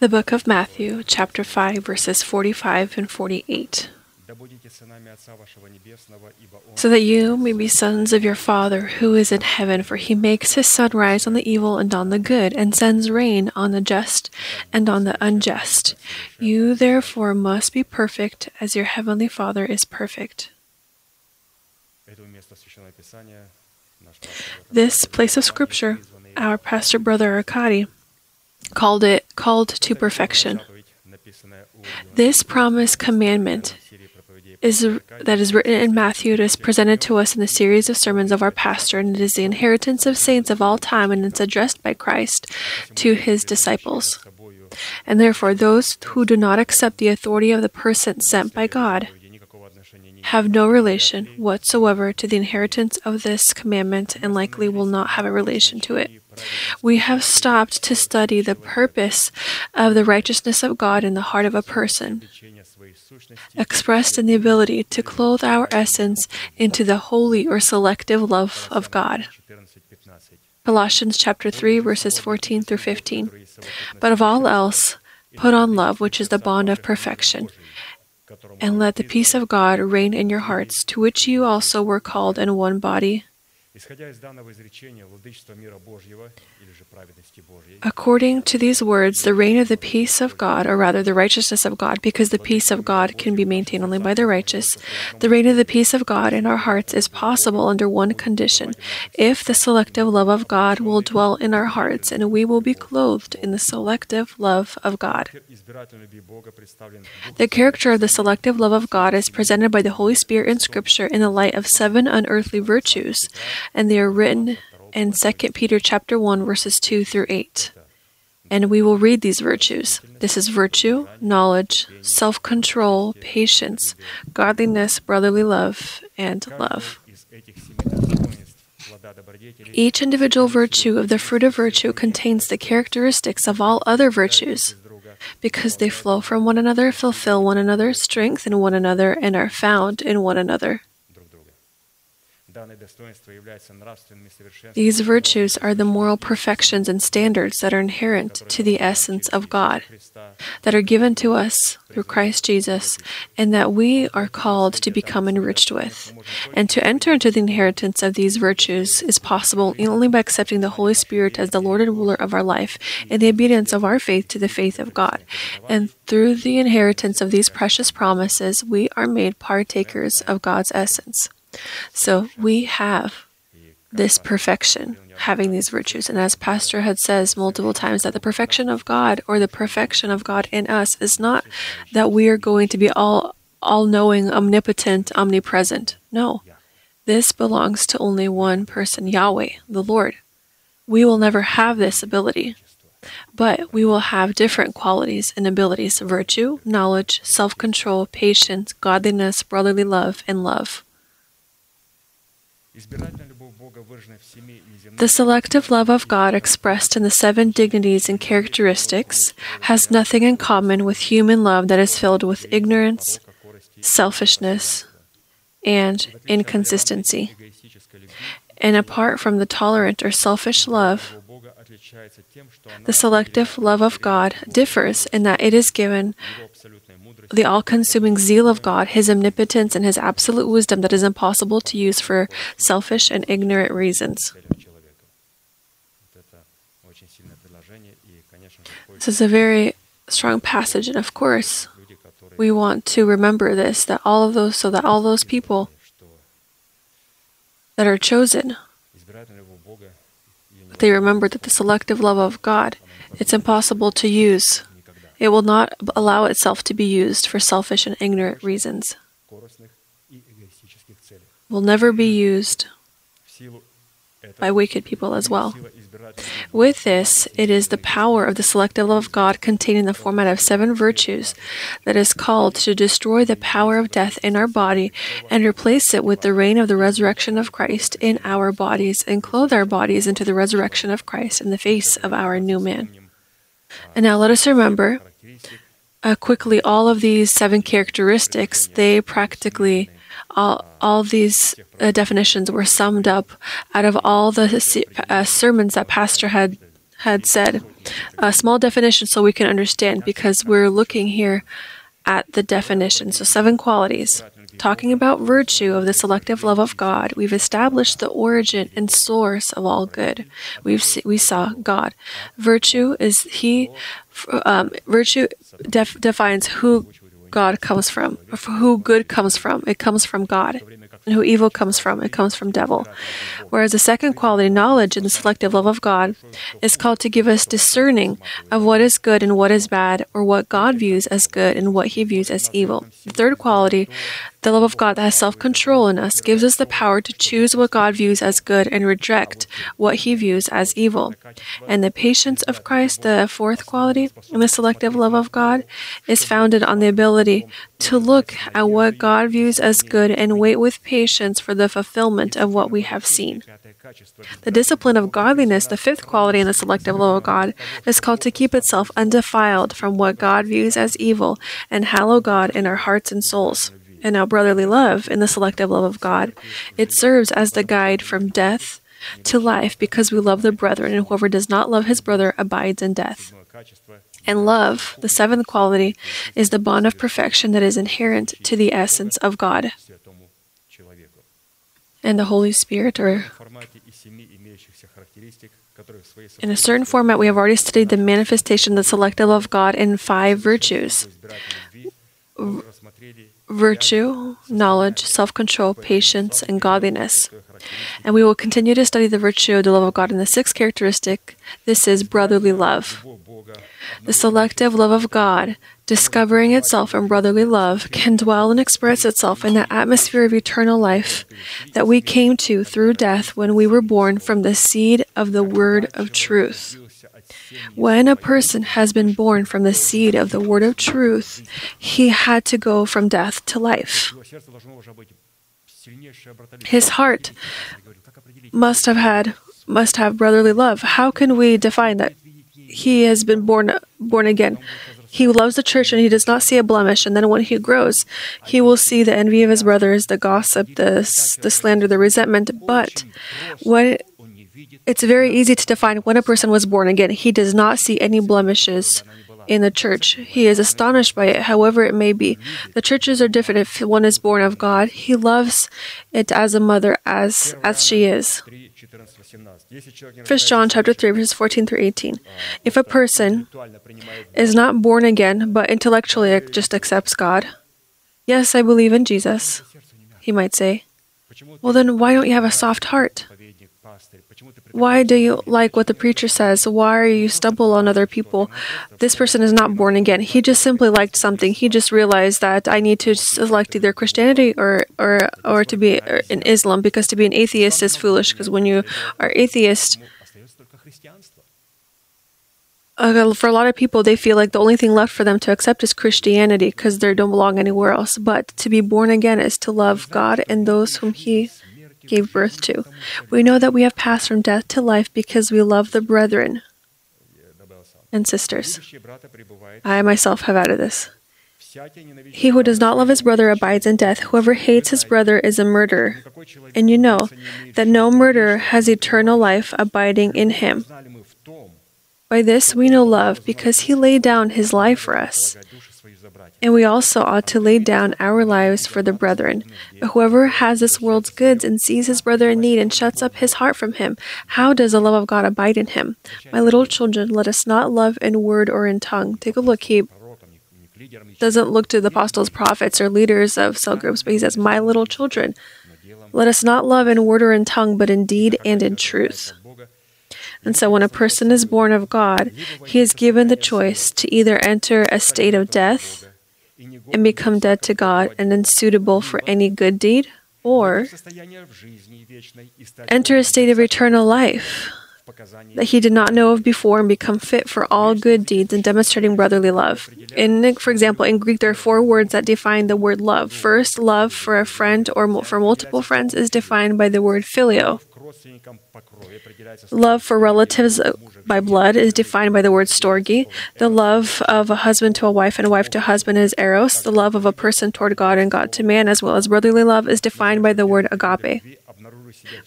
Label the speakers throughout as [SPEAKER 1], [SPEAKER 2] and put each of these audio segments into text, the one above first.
[SPEAKER 1] The book of Matthew, chapter 5, verses 45 and 48. So that you may be sons of your Father who is in heaven, for he makes his sun rise on the evil and on the good, and sends rain on the just and on the unjust. You therefore must be perfect as your heavenly Father is perfect. This place of scripture, our pastor brother Arkady called it called to perfection. This promise commandment is that is written in Matthew it is presented to us in the series of sermons of our pastor, and it is the inheritance of saints of all time, and it's addressed by Christ to his disciples. And therefore, those who do not accept the authority of the person sent by God have no relation whatsoever to the inheritance of this commandment and likely will not have a relation to it. We have stopped to study the purpose of the righteousness of God in the heart of a person, expressed in the ability to clothe our essence into the holy or selective love of God. Colossians chapter 3 verses 14 through 15. But of all else, put on love, which is the bond of perfection and let the peace of God reign in your hearts, to which you also were called in one body. According to these words, the reign of the peace of God, or rather the righteousness of God, because the peace of God can be maintained only by the righteous, the reign of the peace of God in our hearts is possible under one condition if the selective love of God will dwell in our hearts and we will be clothed in the selective love of God. The character of the selective love of God is presented by the Holy Spirit in Scripture in the light of seven unearthly virtues, and they are written in 2 Peter chapter 1 verses 2 through 8. And we will read these virtues. This is virtue, knowledge, self-control, patience, godliness, brotherly love, and love. Each individual virtue of the fruit of virtue contains the characteristics of all other virtues because they flow from one another, fulfill one another, strengthen one another, and are found in one another. These virtues are the moral perfections and standards that are inherent to the essence of God, that are given to us through Christ Jesus, and that we are called to become enriched with. And to enter into the inheritance of these virtues is possible only by accepting the Holy Spirit as the Lord and ruler of our life, in the obedience of our faith to the faith of God. And through the inheritance of these precious promises, we are made partakers of God's essence. So we have this perfection, having these virtues. And as Pastor had says multiple times, that the perfection of God or the perfection of God in us is not that we are going to be all all knowing, omnipotent, omnipresent. No. This belongs to only one person, Yahweh, the Lord. We will never have this ability. But we will have different qualities and abilities virtue, knowledge, self control, patience, godliness, brotherly love, and love. The selective love of God expressed in the seven dignities and characteristics has nothing in common with human love that is filled with ignorance, selfishness, and inconsistency. And apart from the tolerant or selfish love, the selective love of God differs in that it is given the all consuming zeal of God, His omnipotence, and His absolute wisdom that is impossible to use for selfish and ignorant reasons. This is a very strong passage, and of course, we want to remember this that all of those, so that all those people that are chosen, they remember that the selective love of God, it's impossible to use it will not allow itself to be used for selfish and ignorant reasons. Will never be used by wicked people as well. With this, it is the power of the selective love of God contained in the format of seven virtues that is called to destroy the power of death in our body and replace it with the reign of the resurrection of Christ in our bodies and clothe our bodies into the resurrection of Christ in the face of our new man. And now let us remember uh, quickly all of these seven characteristics, they practically, all, all these uh, definitions were summed up out of all the uh, sermons that Pastor had had said. A small definition so we can understand because we're looking here at the definition. So, seven qualities. Talking about virtue of the selective love of God, we've established the origin and source of all good. We've we saw God. Virtue is He. Um, virtue def, defines who God comes from, who good comes from. It comes from God and who evil comes from. It comes from devil. Whereas the second quality, knowledge in the selective love of God, is called to give us discerning of what is good and what is bad, or what God views as good and what he views as evil. The third quality, the love of God that has self control in us, gives us the power to choose what God views as good and reject what he views as evil. And the patience of Christ, the fourth quality, in the selective love of God, is founded on the ability to look at what God views as good and wait with patience for the fulfillment of what we have seen. The discipline of godliness, the fifth quality in the selective love of God, is called to keep itself undefiled from what God views as evil and hallow God in our hearts and souls. And now, brotherly love, in the selective love of God, it serves as the guide from death to life because we love the brethren, and whoever does not love his brother abides in death. And love, the seventh quality, is the bond of perfection that is inherent to the essence of God. And the Holy Spirit, or in a certain format, we have already studied the manifestation of the selective love of God in five virtues virtue, knowledge, self control, patience, and godliness. And we will continue to study the virtue of the love of God in the sixth characteristic. This is brotherly love. The selective love of God, discovering itself in brotherly love, can dwell and express itself in the atmosphere of eternal life that we came to through death when we were born from the seed of the word of truth. When a person has been born from the seed of the word of truth, he had to go from death to life. His heart must have had must have brotherly love. How can we define that he has been born born again? He loves the church and he does not see a blemish. And then when he grows, he will see the envy of his brothers, the gossip, the, the slander, the resentment. But when it's very easy to define when a person was born again. He does not see any blemishes in the church. He is astonished by it, however it may be. The churches are different if one is born of God. He loves it as a mother as as she is. First John chapter 3 verses 14 through 18. If a person is not born again but intellectually just accepts God, yes, I believe in Jesus, he might say. Well then why don't you have a soft heart? Why do you like what the preacher says? Why are you stumble on other people? This person is not born again. He just simply liked something. He just realized that I need to select either Christianity or or or to be in Islam because to be an atheist is foolish because when you are atheist uh, for a lot of people, they feel like the only thing left for them to accept is Christianity because they don't belong anywhere else. But to be born again is to love God and those whom He gave birth to. We know that we have passed from death to life because we love the brethren and sisters. I myself have added this. He who does not love his brother abides in death. Whoever hates his brother is a murderer. And you know that no murderer has eternal life abiding in him. By this we know love, because he laid down his life for us. And we also ought to lay down our lives for the brethren. But whoever has this world's goods and sees his brother in need and shuts up his heart from him, how does the love of God abide in him? My little children, let us not love in word or in tongue. Take a look. He doesn't look to the apostles, prophets, or leaders of cell groups, but he says, My little children, let us not love in word or in tongue, but in deed and in truth. And so, when a person is born of God, he is given the choice to either enter a state of death and become dead to God and unsuitable for any good deed, or enter a state of eternal life that he did not know of before and become fit for all good deeds and demonstrating brotherly love. In, for example, in Greek, there are four words that define the word love. First, love for a friend or for multiple friends is defined by the word phileo. Love for relatives by blood is defined by the word storge. The love of a husband to a wife and a wife to a husband is eros. The love of a person toward God and God to man, as well as brotherly love, is defined by the word agape.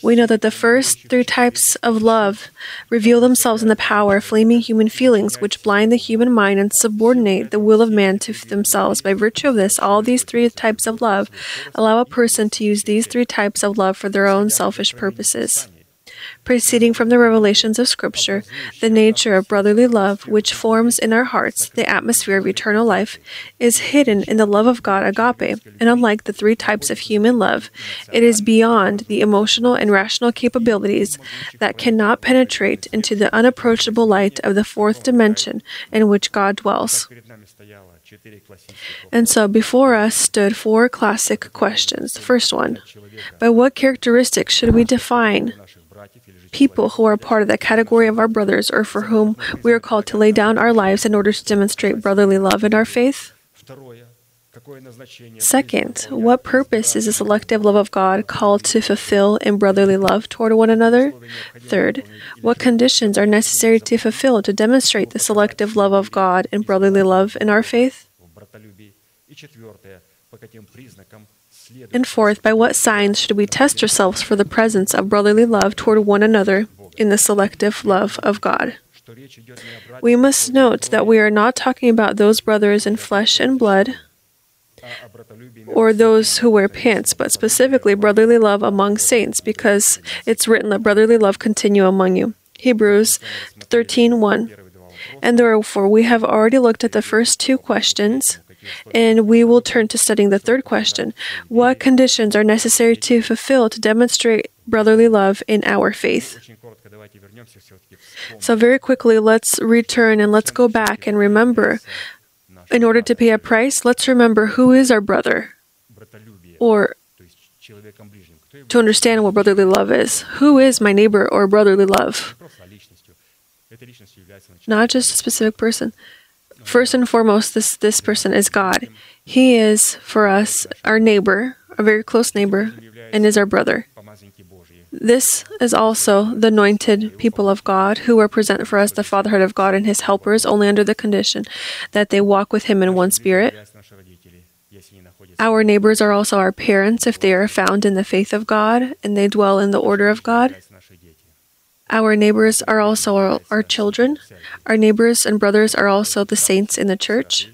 [SPEAKER 1] We know that the first three types of love reveal themselves in the power of flaming human feelings, which blind the human mind and subordinate the will of man to themselves. By virtue of this, all these three types of love allow a person to use these three types of love for their own selfish purposes proceeding from the revelations of Scripture, the nature of brotherly love, which forms in our hearts the atmosphere of eternal life, is hidden in the love of God agape, and unlike the three types of human love, it is beyond the emotional and rational capabilities that cannot penetrate into the unapproachable light of the fourth dimension in which God dwells. And so before us stood four classic questions. The first one By what characteristics should we define people who are part of the category of our brothers or for whom we are called to lay down our lives in order to demonstrate brotherly love in our faith? Second, what purpose is the selective love of God called to fulfill in brotherly love toward one another? Third, what conditions are necessary to fulfill to demonstrate the selective love of God in brotherly love in our faith? And fourth, by what signs should we test ourselves for the presence of brotherly love toward one another in the selective love of God? We must note that we are not talking about those brothers in flesh and blood or those who wear pants, but specifically brotherly love among saints, because it's written, Let brotherly love continue among you. Hebrews 13:1. And therefore, we have already looked at the first two questions and we will turn to studying the third question What conditions are necessary to fulfill to demonstrate brotherly love in our faith? So, very quickly, let's return and let's go back and remember in order to pay a price, let's remember who is our brother. Or to understand what brotherly love is. Who is my neighbor or brotherly love? Not just a specific person. First and foremost, this, this person is God. He is, for us, our neighbor, a very close neighbor, and is our brother. This is also the anointed people of God who represent for us the fatherhood of God and his helpers only under the condition that they walk with him in one spirit. Our neighbors are also our parents if they are found in the faith of God and they dwell in the order of God. Our neighbors are also our, our, children. Our neighbors and brothers are also the saints in the church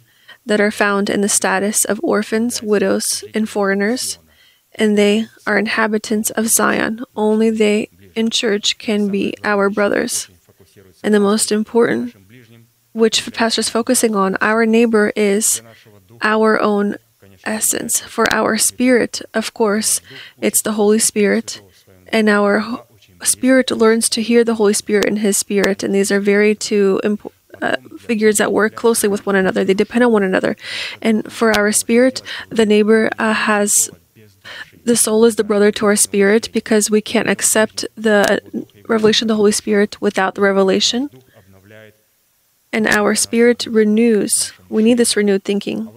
[SPEAKER 1] that are found in the status of orphans, widows, and foreigners, and they are inhabitants of Zion. Only they in church can be our brothers. And the most important, which the pastor is focusing on, our neighbor is our own essence. For our spirit, of course, it's the Holy Spirit, and our spirit learns to hear the Holy Spirit in his spirit, and these are very two important. Uh, figures that work closely with one another. They depend on one another. And for our spirit, the neighbor uh, has the soul is the brother to our spirit because we can't accept the revelation of the Holy Spirit without the revelation. And our spirit renews. We need this renewed thinking.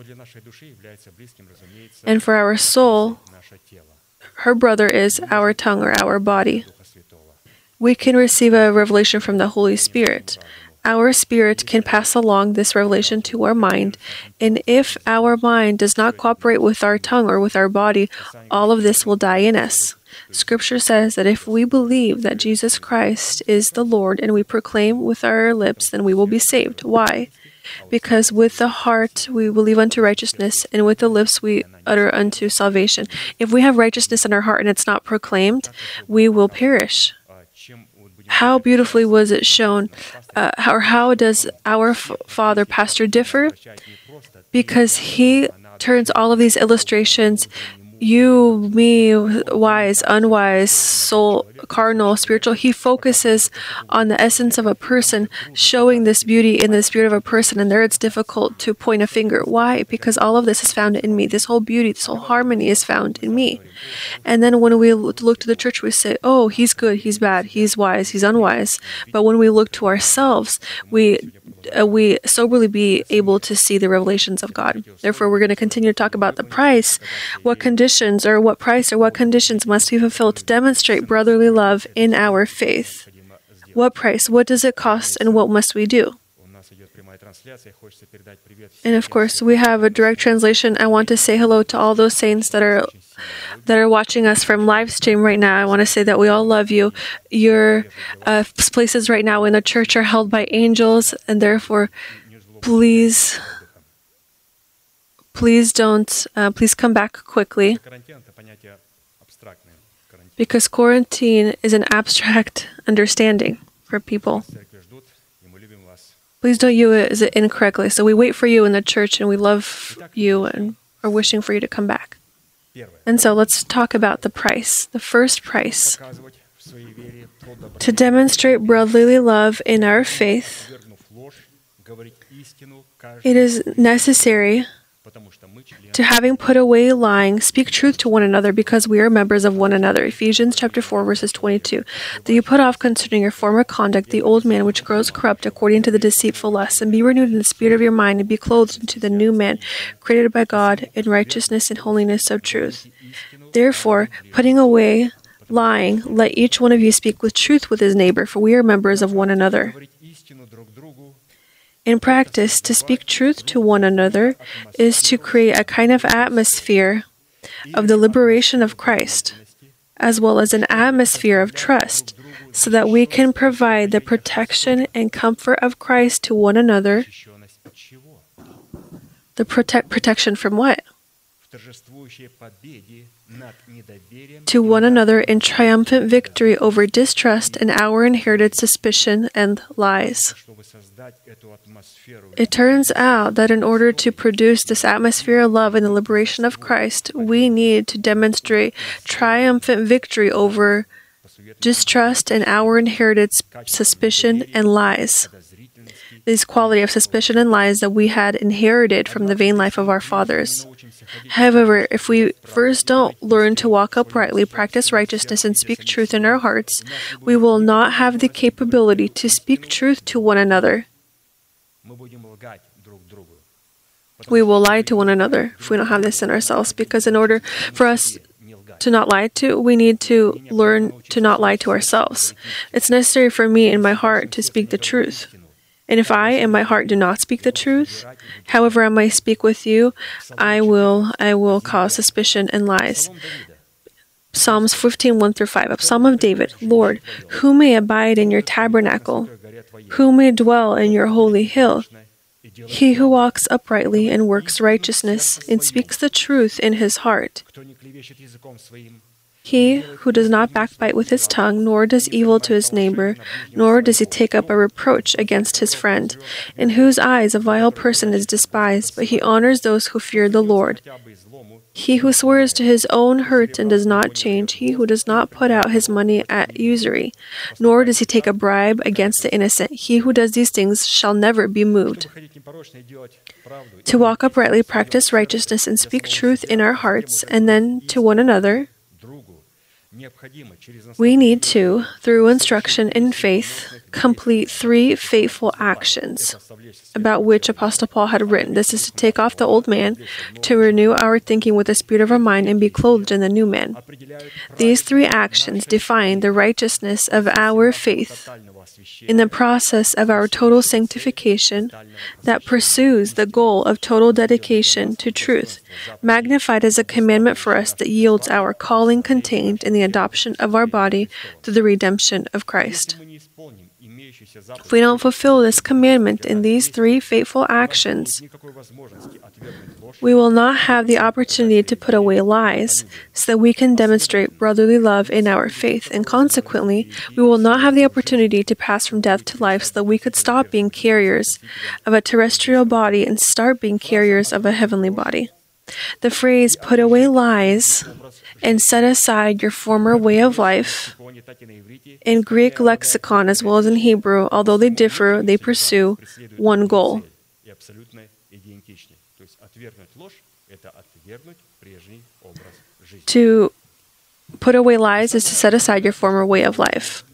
[SPEAKER 1] And for our soul, her brother is our tongue or our body we can receive a revelation from the Holy Spirit. Our spirit can pass along this revelation to our mind, and if our mind does not cooperate with our tongue or with our body, all of this will die in us. Scripture says that if we believe that Jesus Christ is the Lord and we proclaim with our lips, then we will be saved. Why? Because with the heart we believe unto righteousness, and with the lips we utter unto salvation. If we have righteousness in our heart and it's not proclaimed, we will perish how beautifully was it shown, uh, or how does our father, Pastor, differ? Because he turns all of these illustrations you, me, wise, unwise, soul, carnal, spiritual. He focuses on the essence of a person, showing this beauty in the spirit of a person. And there it's difficult to point a finger. Why? Because all of this is found in me. This whole beauty, this whole harmony is found in me. And then when we look to the church, we say, oh, he's good, he's bad, he's wise, he's unwise. But when we look to ourselves, we uh, we soberly be able to see the revelations of God. Therefore, we're going to continue to talk about the price, what conditions or what price or what conditions must be fulfilled to demonstrate brotherly love in our faith. What price? What does it cost? And what must we do? And of course, we have a direct translation. I want to say hello to all those saints that are that are watching us from live stream right now. I want to say that we all love you. Your uh, places right now in the church are held by angels, and therefore, please, please don't, uh, please come back quickly. Because quarantine is an abstract understanding for people. Please don't use uh, it incorrectly. So we wait for you in the church and we love you and are wishing for you to come back. And so let's talk about the price. The first price to demonstrate brotherly love in our faith, it is necessary to having put away lying, speak truth to one another because we are members of one another. Ephesians chapter 4 verses 22. That you put off concerning your former conduct the old man which grows corrupt according to the deceitful lust, and be renewed in the spirit of your mind, and be clothed into the new man, created by God in righteousness and holiness of truth. Therefore, putting away lying, let each one of you speak with truth with his neighbor, for we are members of one another. In practice, to speak truth to one another is to create a kind of atmosphere of the liberation of Christ, as well as an atmosphere of trust, so that we can provide the protection and comfort of Christ to one another. The protect protection from what? To one another in triumphant victory over distrust and our inherited suspicion and lies. It turns out that in order to produce this atmosphere of love and the liberation of Christ, we need to demonstrate triumphant victory over distrust and our inherited suspicion and lies. This quality of suspicion and lies that we had inherited from the vain life of our fathers. However, if we first don't learn to walk uprightly, practice righteousness, and speak truth in our hearts, we will not have the capability to speak truth to one another. We will lie to one another if we don't have this in ourselves, because in order for us to not lie to, we need to learn to not lie to ourselves. It's necessary for me in my heart to speak the truth. And if I in my heart do not speak the truth, however I may speak with you, I will I will cause suspicion and lies. Psalms 15, 1 through 5. A psalm of David Lord, who may abide in your tabernacle? Who may dwell in your holy hill? He who walks uprightly and works righteousness and speaks the truth in his heart. He who does not backbite with his tongue, nor does evil to his neighbor, nor does he take up a reproach against his friend, in whose eyes a vile person is despised, but he honors those who fear the Lord. He who swears to his own hurt and does not change, he who does not put out his money at usury, nor does he take a bribe against the innocent, he who does these things shall never be moved. To walk uprightly, practice righteousness, and speak truth in our hearts, and then to one another, we need to, through instruction in faith, complete three faithful actions about which Apostle Paul had written. This is to take off the old man, to renew our thinking with the spirit of our mind, and be clothed in the new man. These three actions define the righteousness of our faith in the process of our total sanctification that pursues the goal of total dedication to truth, magnified as a commandment for us that yields our calling contained in the adoption of our body through the redemption of Christ. If we don't fulfill this commandment in these three faithful actions, we will not have the opportunity to put away lies so that we can demonstrate brotherly love in our faith, and consequently, we will not have the opportunity to pass from death to life so that we could stop being carriers of a terrestrial body and start being carriers of a heavenly body. The phrase put away lies and set aside your former way of life in Greek lexicon as well as in Hebrew, although they differ, they pursue one goal. To put away lies is to set aside your former way of life.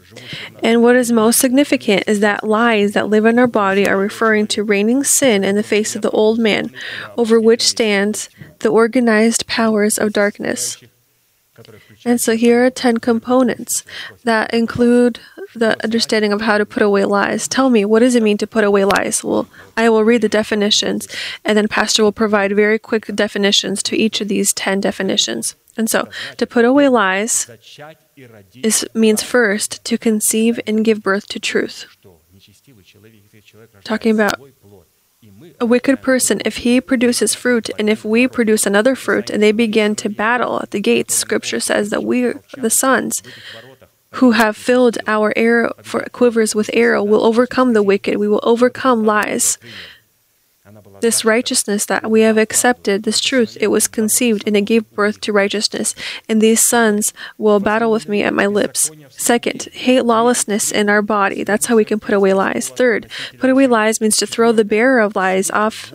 [SPEAKER 1] And what is most significant is that lies that live in our body are referring to reigning sin in the face of the old man, over which stands the organized powers of darkness. And so here are 10 components that include the understanding of how to put away lies. Tell me, what does it mean to put away lies? Well, I will read the definitions, and then Pastor will provide very quick definitions to each of these 10 definitions. And so, to put away lies is, means first to conceive and give birth to truth. Talking about a wicked person, if he produces fruit and if we produce another fruit and they begin to battle at the gates, scripture says that we, the sons, who have filled our arrow for quivers with arrow, will overcome the wicked. We will overcome lies. This righteousness that we have accepted, this truth, it was conceived and it gave birth to righteousness. And these sons will battle with me at my lips. Second, hate lawlessness in our body. That's how we can put away lies. Third, put away lies means to throw the bearer of lies off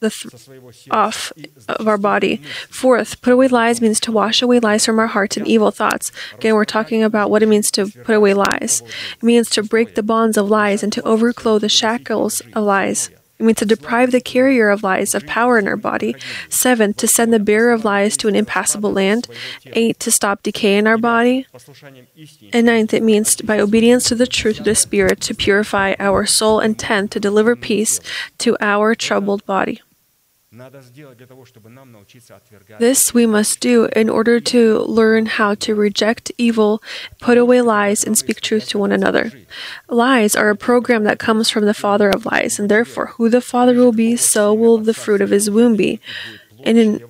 [SPEAKER 1] the th- off of our body. Fourth, put away lies means to wash away lies from our hearts and evil thoughts. Again, we're talking about what it means to put away lies. It means to break the bonds of lies and to overthrow the shackles of lies. It means to deprive the carrier of lies of power in our body. Seven, to send the bearer of lies to an impassable land. Eight, to stop decay in our body. And ninth, it means by obedience to the truth of the Spirit to purify our soul. And tenth, to deliver peace to our troubled body. This we must do in order to learn how to reject evil, put away lies, and speak truth to one another. Lies are a program that comes from the father of lies, and therefore, who the father will be, so will the fruit of his womb be. And in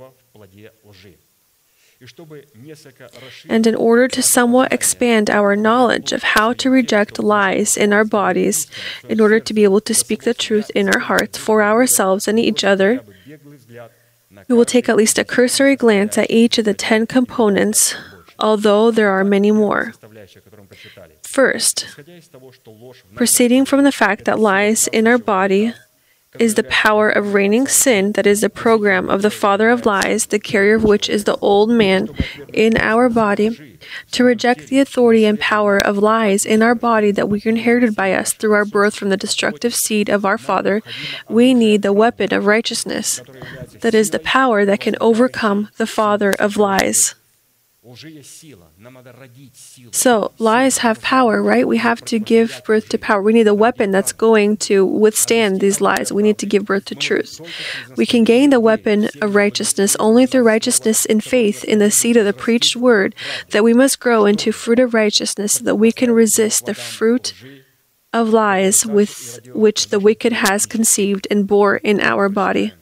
[SPEAKER 1] and in order to somewhat expand our knowledge of how to reject lies in our bodies, in order to be able to speak the truth in our hearts for ourselves and each other, we will take at least a cursory glance at each of the ten components, although there are many more. First, proceeding from the fact that lies in our body is the power of reigning sin that is the program of the father of lies, the carrier of which is the old man in our body, to reject the authority and power of lies in our body that we inherited by us through our birth from the destructive seed of our father, we need the weapon of righteousness, that is the power that can overcome the father of lies. So, lies have power, right? We have to give birth to power. We need a weapon that's going to withstand these lies. We need to give birth to truth. We can gain the weapon of righteousness only through righteousness in faith in the seed of the preached word, that we must grow into fruit of righteousness so that we can resist the fruit of lies with which the wicked has conceived and bore in our body.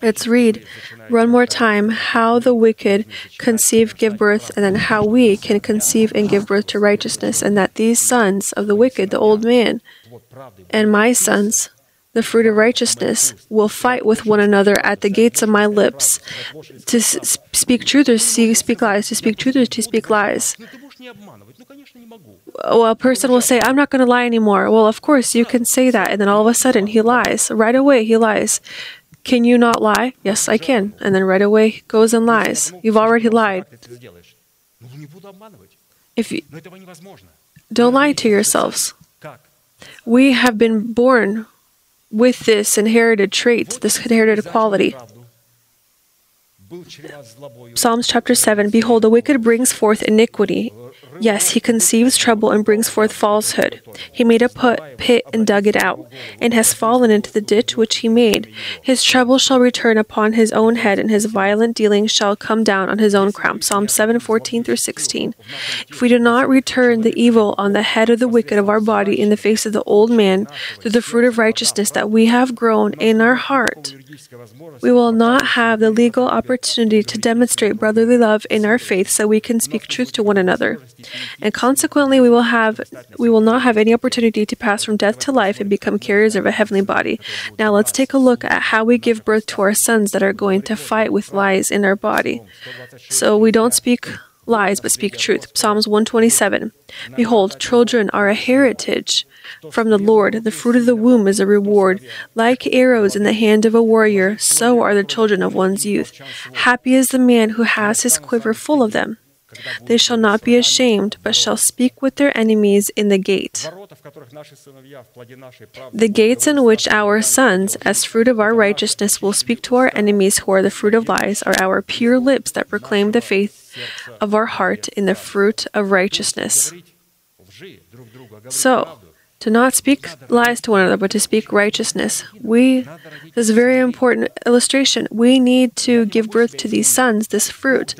[SPEAKER 1] Let's read one more time how the wicked conceive, give birth, and then how we can conceive and give birth to righteousness, and that these sons of the wicked, the old man, and my sons, the fruit of righteousness, will fight with one another at the gates of my lips to speak truth or speak lies, to speak truth or to speak lies. Well, a person will say, I'm not going to lie anymore. Well, of course, you can say that. And then all of a sudden, he lies. Right away, he lies. Can you not lie? Yes, I can. And then right away goes and lies. You've already lied. If you don't lie to yourselves. We have been born with this inherited trait, this inherited quality. Psalms chapter 7 Behold, the wicked brings forth iniquity. Yes, he conceives trouble and brings forth falsehood. He made a put, pit and dug it out, and has fallen into the ditch which he made. His trouble shall return upon his own head, and his violent dealing shall come down on his own crown. Psalm 7 14 through 16. If we do not return the evil on the head of the wicked of our body in the face of the old man through the fruit of righteousness that we have grown in our heart, we will not have the legal opportunity to demonstrate brotherly love in our faith so we can speak truth to one another. And consequently we will have we will not have any opportunity to pass from death to life and become carriers of a heavenly body. Now let's take a look at how we give birth to our sons that are going to fight with lies in our body. So we don't speak lies but speak truth. Psalms 127. Behold, children are a heritage from the Lord. The fruit of the womb is a reward. Like arrows in the hand of a warrior, so are the children of one's youth. Happy is the man who has his quiver full of them. They shall not be ashamed, but shall speak with their enemies in the gate. The gates in which our sons, as fruit of our righteousness, will speak to our enemies who are the fruit of lies, are our pure lips that proclaim the faith of our heart in the fruit of righteousness. So, to not speak lies to one another, but to speak righteousness. We, this is a very important illustration. We need to give birth to these sons, this fruit.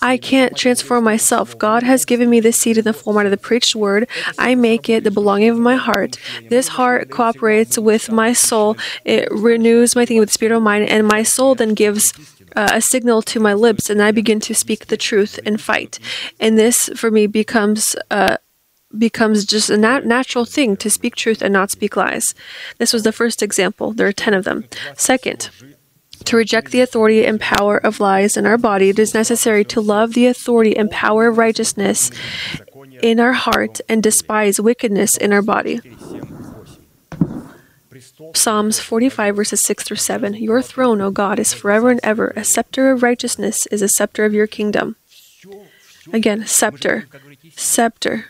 [SPEAKER 1] I can't transform myself. God has given me this seed in the format of the preached word. I make it the belonging of my heart. This heart cooperates with my soul. It renews my thinking with the spirit of mind, and my soul then gives uh, a signal to my lips, and I begin to speak the truth and fight. And this, for me, becomes. Uh, becomes just a nat- natural thing to speak truth and not speak lies. This was the first example. There are 10 of them. Second, to reject the authority and power of lies in our body, it is necessary to love the authority and power of righteousness in our heart and despise wickedness in our body. Psalms 45, verses 6 through 7. Your throne, O God, is forever and ever. A scepter of righteousness is a scepter of your kingdom. Again, scepter. Scepter.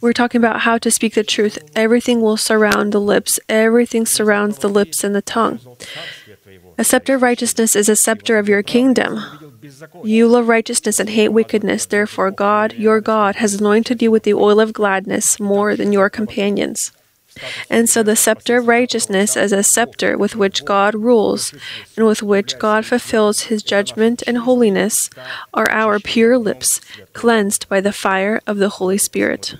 [SPEAKER 1] We're talking about how to speak the truth. Everything will surround the lips, everything surrounds the lips and the tongue. A scepter of righteousness is a scepter of your kingdom. You love righteousness and hate wickedness. Therefore, God, your God, has anointed you with the oil of gladness more than your companions. And so the scepter of righteousness is a scepter with which God rules and with which God fulfills his judgment and holiness are our pure lips, cleansed by the fire of the Holy Spirit.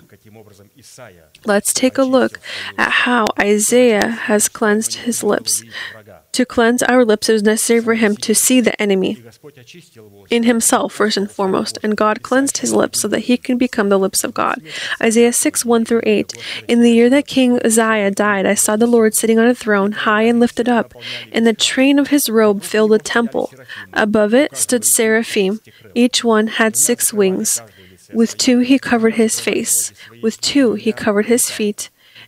[SPEAKER 1] Let's take a look at how Isaiah has cleansed his lips. To cleanse our lips, it was necessary for him to see the enemy in himself, first and foremost, and God cleansed his lips so that he can become the lips of God. Isaiah 6 1 through 8. In the year that King Uzziah died, I saw the Lord sitting on a throne, high and lifted up, and the train of his robe filled the temple. Above it stood seraphim, each one had six wings. With two he covered his face, with two he covered his feet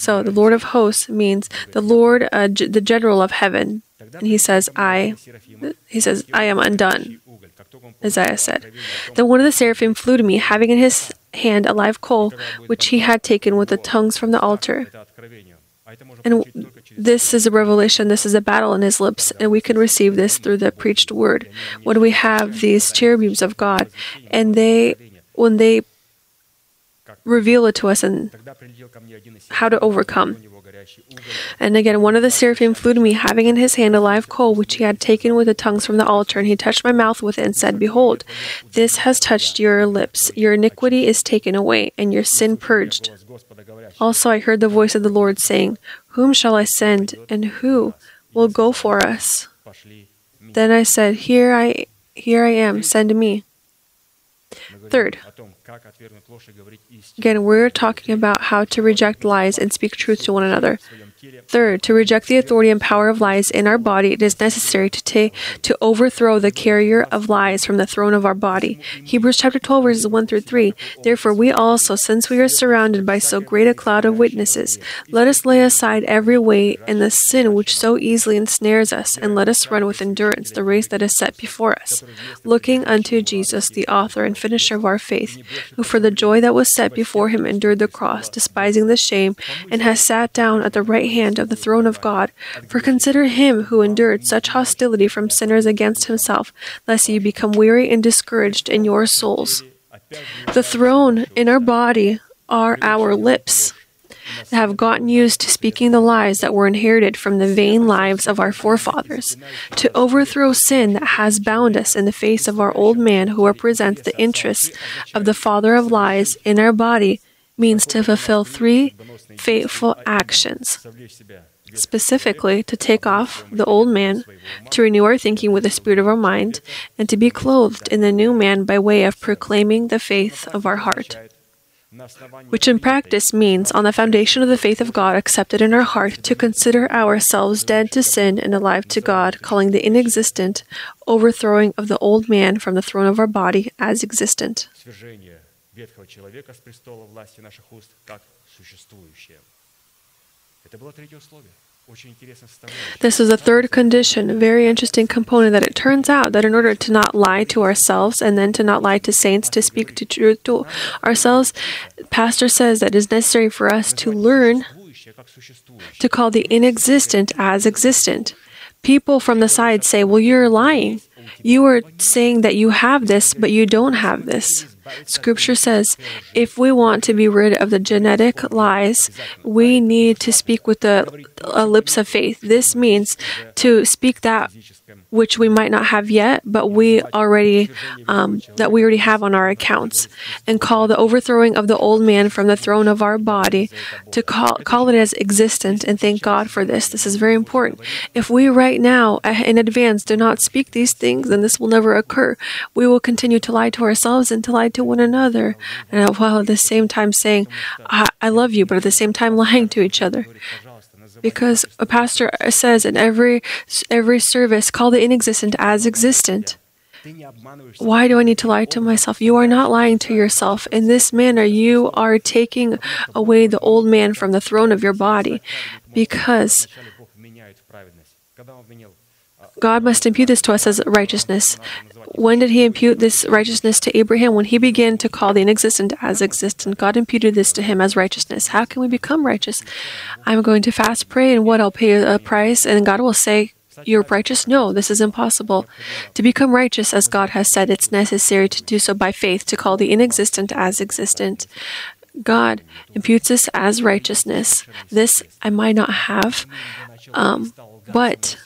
[SPEAKER 1] So the Lord of hosts means the Lord, uh, g- the general of heaven. And he says, I, he says, I am undone. Isaiah said. Then one of the seraphim flew to me, having in his hand a live coal, which he had taken with the tongues from the altar. And this is a revelation, this is a battle in his lips, and we can receive this through the preached word. When we have these cherubims of God, and they, when they reveal it to us and how to overcome. And again, one of the seraphim flew to me, having in his hand a live coal, which he had taken with the tongues from the altar, and he touched my mouth with it and said, Behold, this has touched your lips. Your iniquity is taken away, and your sin purged. Also, I heard the voice of the Lord saying, Whom shall I send, and who will go for us? Then I said, Here I, here I am, send me. Third, again, we're talking about how to reject lies and speak truth to one another. Third, to reject the authority and power of lies in our body, it is necessary to to overthrow the carrier of lies from the throne of our body. Hebrews chapter 12 verses 1 through 3. Therefore we also, since we are surrounded by so great a cloud of witnesses, let us lay aside every weight and the sin which so easily ensnares us, and let us run with endurance the race that is set before us, looking unto Jesus, the author and finisher of our faith, who for the joy that was set before him endured the cross, despising the shame, and has sat down at the right hand of the throne of God. For consider him who endured such hostility from sinners against himself, lest you become weary and discouraged in your souls. The throne in our body are our lips that have gotten used to speaking the lies that were inherited from the vain lives of our forefathers, to overthrow sin that has bound us in the face of our old man who represents the interests of the father of lies in our body means to fulfill three fateful actions. Specifically, to take off the old man, to renew our thinking with the spirit of our mind, and to be clothed in the new man by way of proclaiming the faith of our heart. Which in practice means, on the foundation of the faith of God accepted in our heart, to consider ourselves dead to sin and alive to God, calling the inexistent overthrowing of the old man from the throne of our body as existent
[SPEAKER 2] свержение ветхого человека с престола власти наших уст как существующее.
[SPEAKER 1] This is a third condition, a very interesting component that it turns out that in order to not lie to ourselves and then to not lie to saints, to speak to truth to ourselves, Pastor says that it is necessary for us to learn to call the inexistent as existent. People from the side say, Well, you're lying. You are saying that you have this, but you don't have this. Scripture says if we want to be rid of the genetic lies, we need to speak with the lips of faith. This means to speak that which we might not have yet, but we already um, that we already have on our accounts, and call the overthrowing of the old man from the throne of our body to call call it as existent, and thank God for this. This is very important. If we right now uh, in advance do not speak these things, then this will never occur. We will continue to lie to ourselves and to lie to one another, and while at the same time saying, I, I love you," but at the same time lying to each other because a pastor says in every every service call the inexistent as existent why do I need to lie to myself? You are not lying to yourself. In this manner, you are taking away the old man from the throne of your body because God must impute this to us as righteousness. When did he impute this righteousness to Abraham? When he began to call the inexistent as existent, God imputed this to him as righteousness. How can we become righteous? I'm going to fast, pray, and what? I'll pay a price, and God will say, You're righteous? No, this is impossible. To become righteous, as God has said, it's necessary to do so by faith, to call the inexistent as existent. God imputes this as righteousness. This I might not have, um, but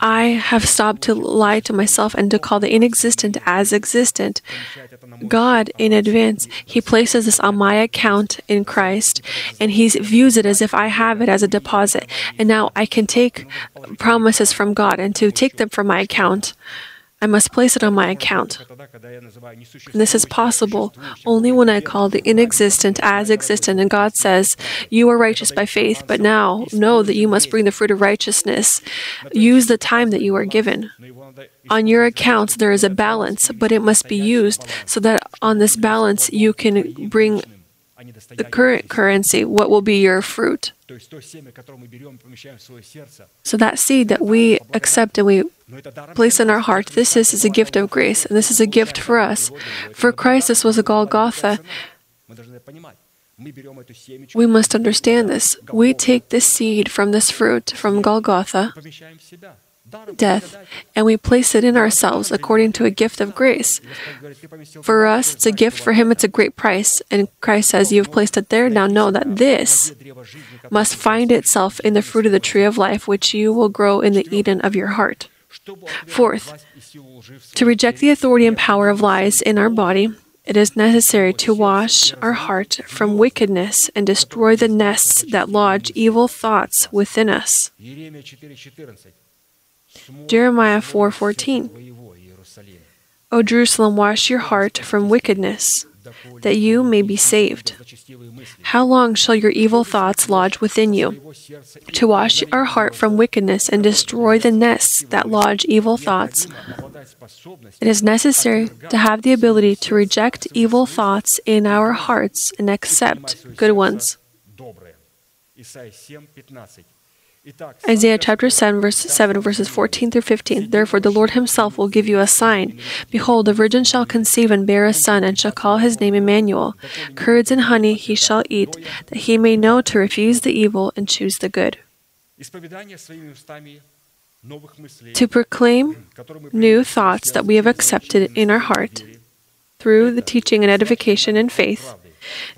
[SPEAKER 1] I have stopped to lie to myself and to call the inexistent as existent. God, in advance, He places this on my account in Christ, and He views it as if I have it as a deposit. And now I can take promises from God and to take them from my account. I must place it on my account. And this is possible only when I call the inexistent as existent. And God says, You are righteous by faith, but now know that you must bring the fruit of righteousness. Use the time that you are given. On your accounts, there is a balance, but it must be used so that on this balance you can bring the current currency, what will be your fruit. So that seed that we accept and we place in our heart, this is, is a gift of grace, and this is a gift for us. For Christ, this was a Golgotha. We must understand this. We take this seed from this fruit, from Golgotha, death, and we place it in ourselves according to a gift of grace. For us, it's a gift. For him, it's a great price. And Christ says, You have placed it there. Now know that this must find itself in the fruit of the tree of life, which you will grow in the Eden of your heart. Fourth, to reject the authority and power of lies in our body, it is necessary to wash our heart from wickedness and destroy the nests that lodge evil thoughts within us. Jeremiah 4:14 O Jerusalem wash your heart from wickedness that you may be saved. How long shall your evil thoughts lodge within you? To wash our heart from wickedness and destroy the nests that lodge evil thoughts. It is necessary to have the ability to reject evil thoughts in our hearts and accept good ones. Isaiah chapter 7, verse 7, verses 14 through 15. Therefore, the Lord himself will give you a sign. Behold, the virgin shall conceive and bear a son, and shall call his name Emmanuel. Curds and honey he shall eat, that he may know to refuse the evil and choose the good. To proclaim new thoughts that we have accepted in our heart through the teaching and edification in faith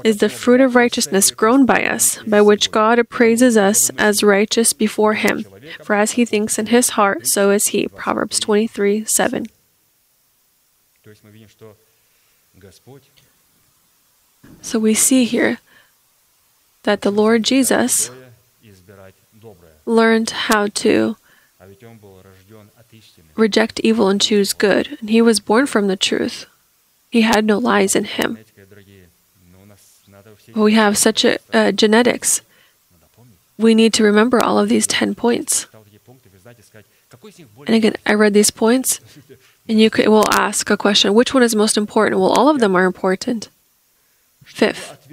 [SPEAKER 1] is the fruit of righteousness grown by us, by which God appraises us as righteous before Him. For as He thinks in His heart, so is He. Proverbs 23 7. So we see here that the Lord Jesus learned how to reject evil and choose good, and he was born from the truth. He had no lies in him. We have such a uh, genetics. We need to remember all of these 10 points. And again, I read these points, and you will ask a question which one is most important? Well, all of them are important. Fifth,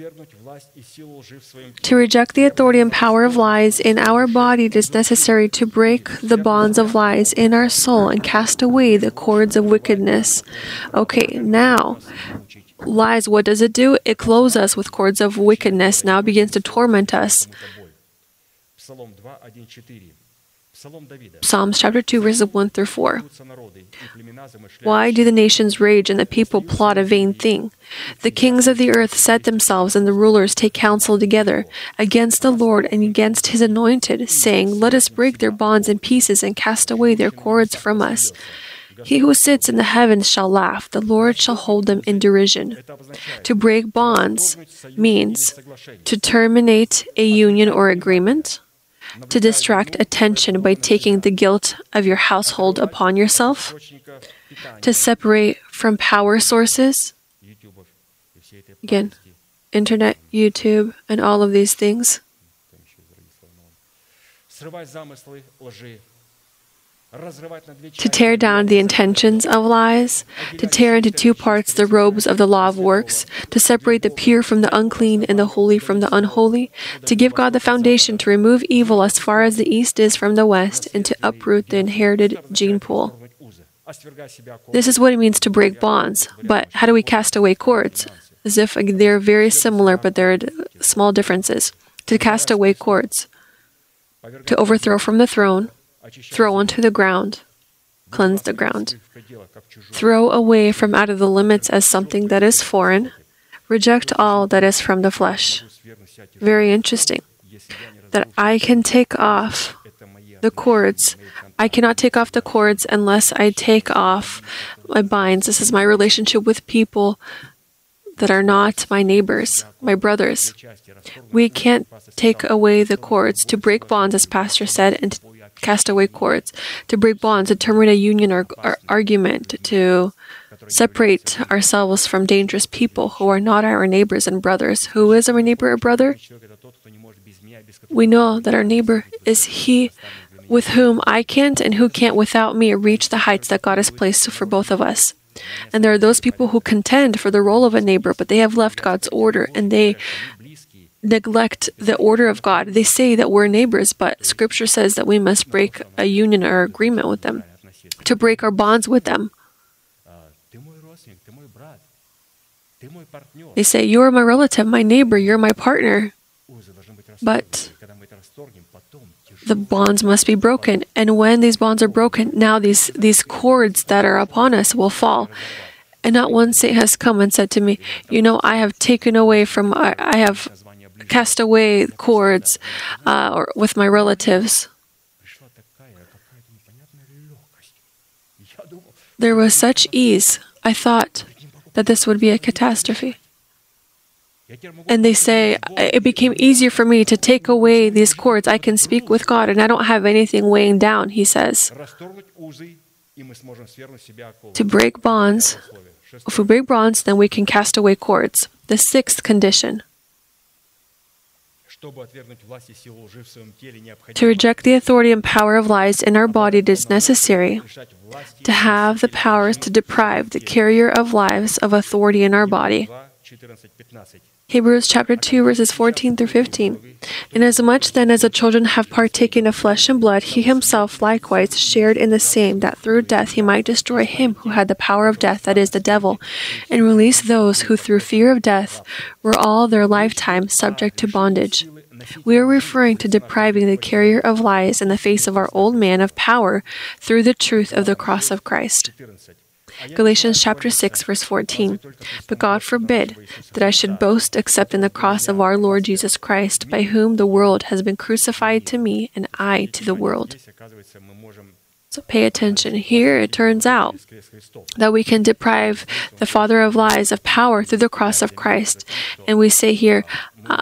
[SPEAKER 1] to reject the authority and power of lies in our body, it is necessary to break the bonds of lies in our soul and cast away the cords of wickedness. Okay, now, lies, what does it do? It clothes us with cords of wickedness, now begins to torment us. Psalms chapter 2, verses 1 through 4. Why do the nations rage and the people plot a vain thing? The kings of the earth set themselves and the rulers take counsel together against the Lord and against his anointed, saying, Let us break their bonds in pieces and cast away their cords from us. He who sits in the heavens shall laugh, the Lord shall hold them in derision. To break bonds means to terminate a union or agreement, to distract attention by taking the guilt of your household upon yourself, to separate from power sources. Again, internet, YouTube, and all of these things. To tear down the intentions of lies, to tear into two parts the robes of the law of works, to separate the pure from the unclean and the holy from the unholy, to give God the foundation to remove evil as far as the east is from the west, and to uproot the inherited gene pool. This is what it means to break bonds. But how do we cast away cords? As if they're very similar, but there are small differences. To cast away cords, to overthrow from the throne, throw onto the ground, cleanse the ground, throw away from out of the limits as something that is foreign, reject all that is from the flesh. Very interesting that I can take off the cords. I cannot take off the cords unless I take off my binds. This is my relationship with people that are not my neighbors, my brothers. We can't take away the cords to break bonds, as Pastor said, and cast away cords, to break bonds, to terminate a union or, or argument, to separate ourselves from dangerous people who are not our neighbors and brothers. Who is our neighbor or brother? We know that our neighbor is he with whom I can't and who can't without me reach the heights that God has placed for both of us. And there are those people who contend for the role of a neighbor, but they have left God's order and they neglect the order of God. They say that we're neighbors, but Scripture says that we must break a union or agreement with them, to break our bonds with them. They say, You are my relative, my neighbor, you're my partner. But the bonds must be broken. And when these bonds are broken, now these, these cords that are upon us will fall. And not one saint has come and said to me, You know, I have taken away from, I, I have cast away cords uh, or with my relatives. There was such ease. I thought that this would be a catastrophe. And they say, it became easier for me to take away these cords. I can speak with God and I don't have anything weighing down, he says. To break bonds, if we break bonds, then we can cast away cords. The sixth condition to reject the authority and power of lies in our body, it is necessary to have the powers to deprive the carrier of lives of authority in our body. Hebrews chapter 2, verses 14 through 15. Inasmuch then as the children have partaken of flesh and blood, he himself likewise shared in the same, that through death he might destroy him who had the power of death, that is, the devil, and release those who through fear of death were all their lifetime subject to bondage. We are referring to depriving the carrier of lies in the face of our old man of power through the truth of the cross of Christ. Galatians chapter 6 verse 14. But God forbid that I should boast except in the cross of our Lord Jesus Christ, by whom the world has been crucified to me and I to the world. So pay attention. Here it turns out that we can deprive the father of lies of power through the cross of Christ. And we say here, uh,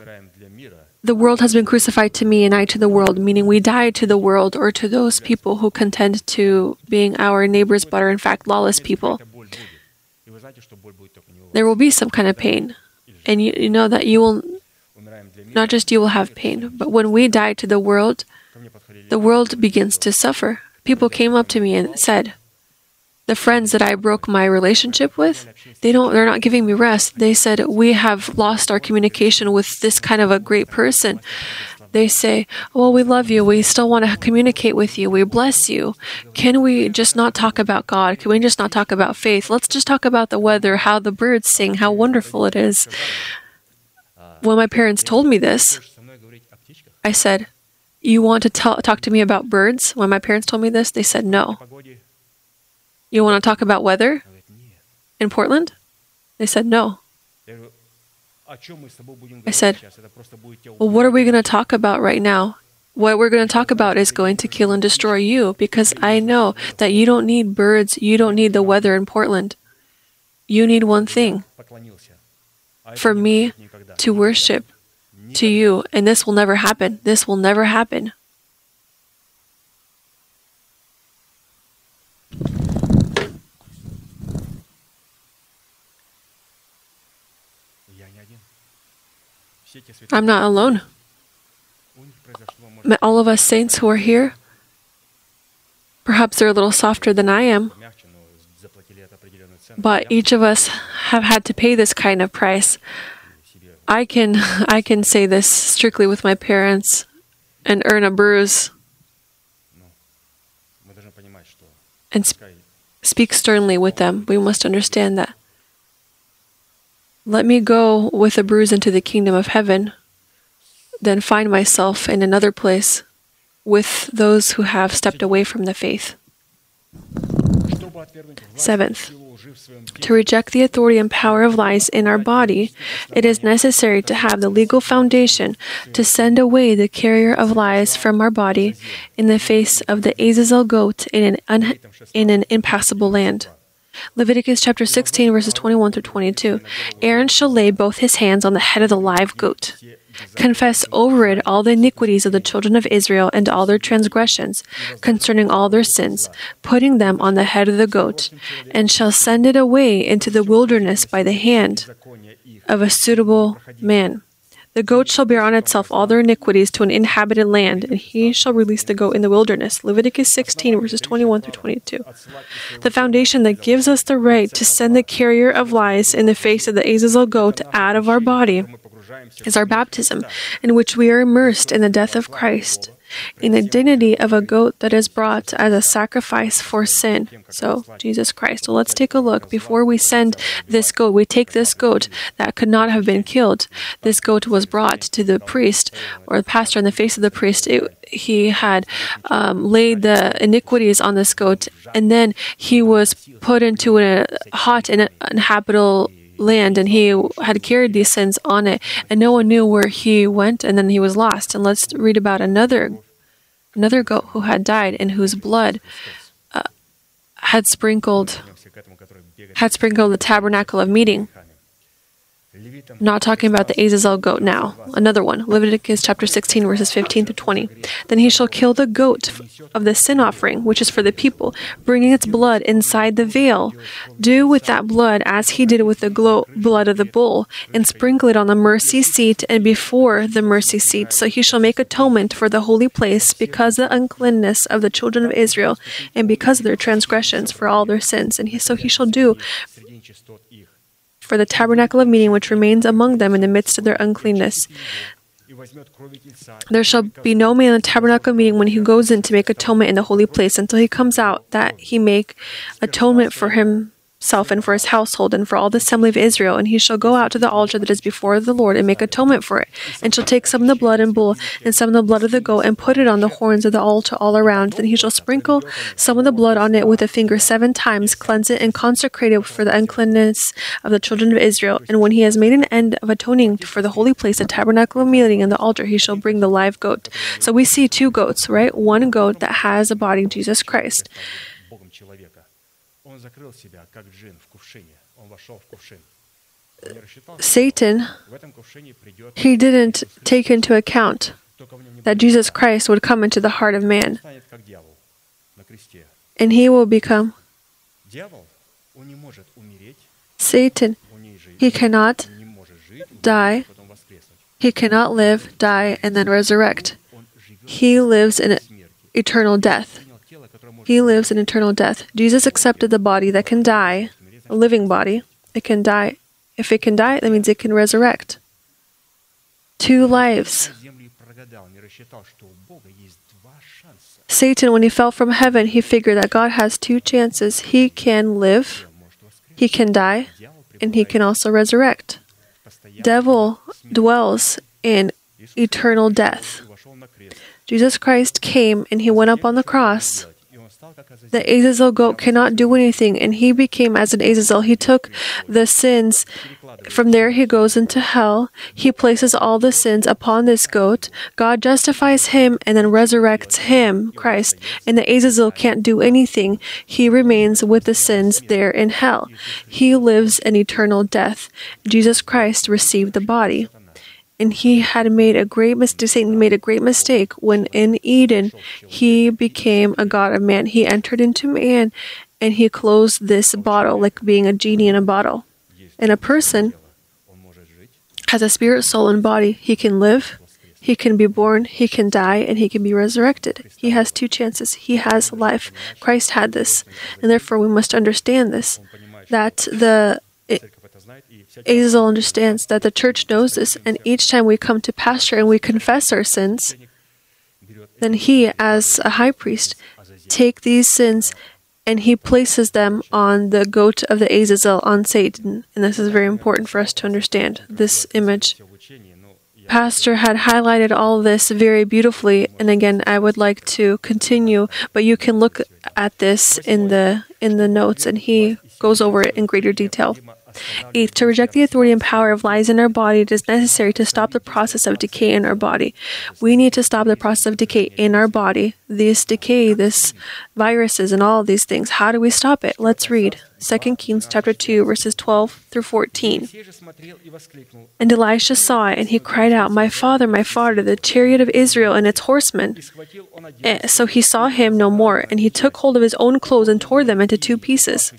[SPEAKER 1] the world has been crucified to me and I to the world, meaning we die to the world or to those people who contend to being our neighbors but are in fact lawless people. There will be some kind of pain. And you, you know that you will, not just you will have pain, but when we die to the world, the world begins to suffer. People came up to me and said, the friends that I broke my relationship with, they don't they're not giving me rest. They said we have lost our communication with this kind of a great person. They say, "Well, we love you. We still want to communicate with you. We bless you. Can we just not talk about God? Can we just not talk about faith? Let's just talk about the weather, how the birds sing, how wonderful it is." When my parents told me this, I said, "You want to tell, talk to me about birds?" When my parents told me this, they said, "No." You want to talk about weather in Portland? They said no. I said, Well, what are we going to talk about right now? What we're going to talk about is going to kill and destroy you because I know that you don't need birds, you don't need the weather in Portland. You need one thing for me to worship to you, and this will never happen. This will never happen. I'm not alone. All of us saints who are here, perhaps they're a little softer than I am, but each of us have had to pay this kind of price. I can I can say this strictly with my parents and earn a bruise and sp- speak sternly with them. We must understand that. Let me go with a bruise into the kingdom of heaven, then find myself in another place with those who have stepped away from the faith. Seventh, to reject the authority and power of lies in our body, it is necessary to have the legal foundation to send away the carrier of lies from our body in the face of the Azazel goat in an, un- in an impassable land. Leviticus chapter 16, verses 21 through 22. Aaron shall lay both his hands on the head of the live goat. Confess over it all the iniquities of the children of Israel and all their transgressions concerning all their sins, putting them on the head of the goat, and shall send it away into the wilderness by the hand of a suitable man. The goat shall bear on itself all their iniquities to an inhabited land, and he shall release the goat in the wilderness. Leviticus 16, verses 21 through 22. The foundation that gives us the right to send the carrier of lies in the face of the Azazel goat out of our body is our baptism, in which we are immersed in the death of Christ in the dignity of a goat that is brought as a sacrifice for sin. So, Jesus Christ. So, let's take a look. Before we send this goat, we take this goat that could not have been killed. This goat was brought to the priest or the pastor in the face of the priest. It, he had um, laid the iniquities on this goat, and then he was put into a hot and inhabitable land and he had carried these sins on it. And no one knew where he went and then he was lost. And let's read about another another goat who had died and whose blood uh, had sprinkled had sprinkled the tabernacle of meeting not talking about the Azazel goat now. Another one, Leviticus chapter 16, verses 15 to 20. Then he shall kill the goat of the sin offering, which is for the people, bringing its blood inside the veil. Do with that blood as he did with the glo- blood of the bull, and sprinkle it on the mercy seat and before the mercy seat. So he shall make atonement for the holy place because of the uncleanness of the children of Israel, and because of their transgressions for all their sins. And he, so he shall do for the tabernacle of meeting which remains among them in the midst of their uncleanness. There shall be no man in the tabernacle of meeting when he goes in to make atonement in the holy place until he comes out, that he make atonement for him himself and for his household and for all the assembly of Israel, and he shall go out to the altar that is before the Lord and make atonement for it, and shall take some of the blood and bull and some of the blood of the goat and put it on the horns of the altar all around. Then he shall sprinkle some of the blood on it with a finger seven times, cleanse it and consecrate it for the uncleanness of the children of Israel. And when he has made an end of atoning for the holy place, the tabernacle of meeting, and the altar, he shall bring the live goat. So we see two goats, right? One goat that has a body, Jesus Christ. Satan, he didn't take into account that Jesus Christ would come into the heart of man. And he will become Satan. He cannot die, he cannot live, die, and then resurrect. He lives in eternal death. He lives in eternal death. Jesus accepted the body that can die, a living body. It can die. If it can die, that means it can resurrect. Two lives. Satan, when he fell from heaven, he figured that God has two chances. He can live, he can die, and he can also resurrect. Devil dwells in eternal death. Jesus Christ came and he went up on the cross the Azazel goat cannot do anything, and he became as an Azazel. He took the sins. From there, he goes into hell. He places all the sins upon this goat. God justifies him and then resurrects him, Christ, and the Azazel can't do anything. He remains with the sins there in hell. He lives an eternal death. Jesus Christ received the body and he had made a great mistake. Satan made a great mistake when in Eden he became a god of man. He entered into man, and he closed this bottle like being a genie in a bottle. And a person has a spirit, soul, and body. He can live, he can be born, he can die, and he can be resurrected. He has two chances. He has life. Christ had this, and therefore we must understand this that the Azazel understands that the church knows this, and each time we come to pastor and we confess our sins, then he, as a high priest, take these sins and he places them on the goat of the Azazel, on Satan. And this is very important for us to understand this image. Pastor had highlighted all this very beautifully, and again, I would like to continue, but you can look at this in the in the notes, and he goes over it in greater detail. Eighth, to reject the authority and power of lies in our body, it is necessary to stop the process of decay in our body. We need to stop the process of decay in our body. This decay, this viruses, and all these things. How do we stop it? Let's read 2 Kings chapter 2 verses 12 through 14. And Elisha saw it and he cried out, "My father, my father, the chariot of Israel and its horsemen." Eh, so he saw him no more, and he took hold of his own clothes and tore them into two pieces.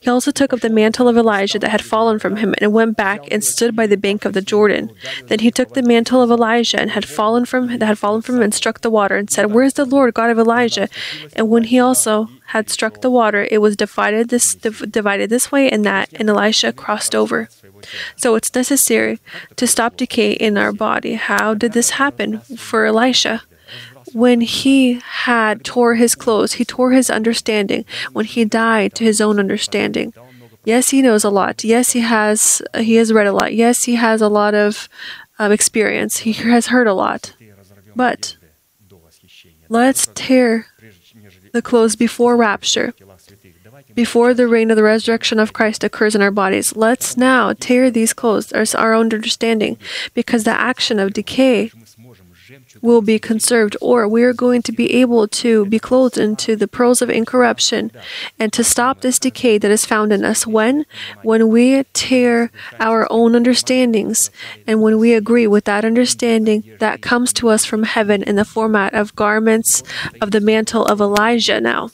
[SPEAKER 1] He also took up the mantle of Elijah that had fallen from him and went back and stood by the bank of the Jordan. Then he took the mantle of Elijah and had fallen from that had fallen from him and struck the water and said, "Where is the Lord God of Elijah?" And when he also had struck the water, it was divided this, divided this way and that, and Elisha crossed over. So it's necessary to stop decay in our body. How did this happen for Elisha? When he had tore his clothes, he tore his understanding. When he died to his own understanding. Yes, he knows a lot. Yes, he has he has read a lot. Yes, he has a lot of um, experience. He has heard a lot. But let's tear the clothes before rapture, before the reign of the resurrection of Christ occurs in our bodies. Let's now tear these clothes as our own understanding, because the action of decay will be conserved, or we are going to be able to be clothed into the pearls of incorruption, and to stop this decay that is found in us. When? When we tear our own understandings, and when we agree with that understanding that comes to us from heaven in the format of garments of the mantle of Elijah now.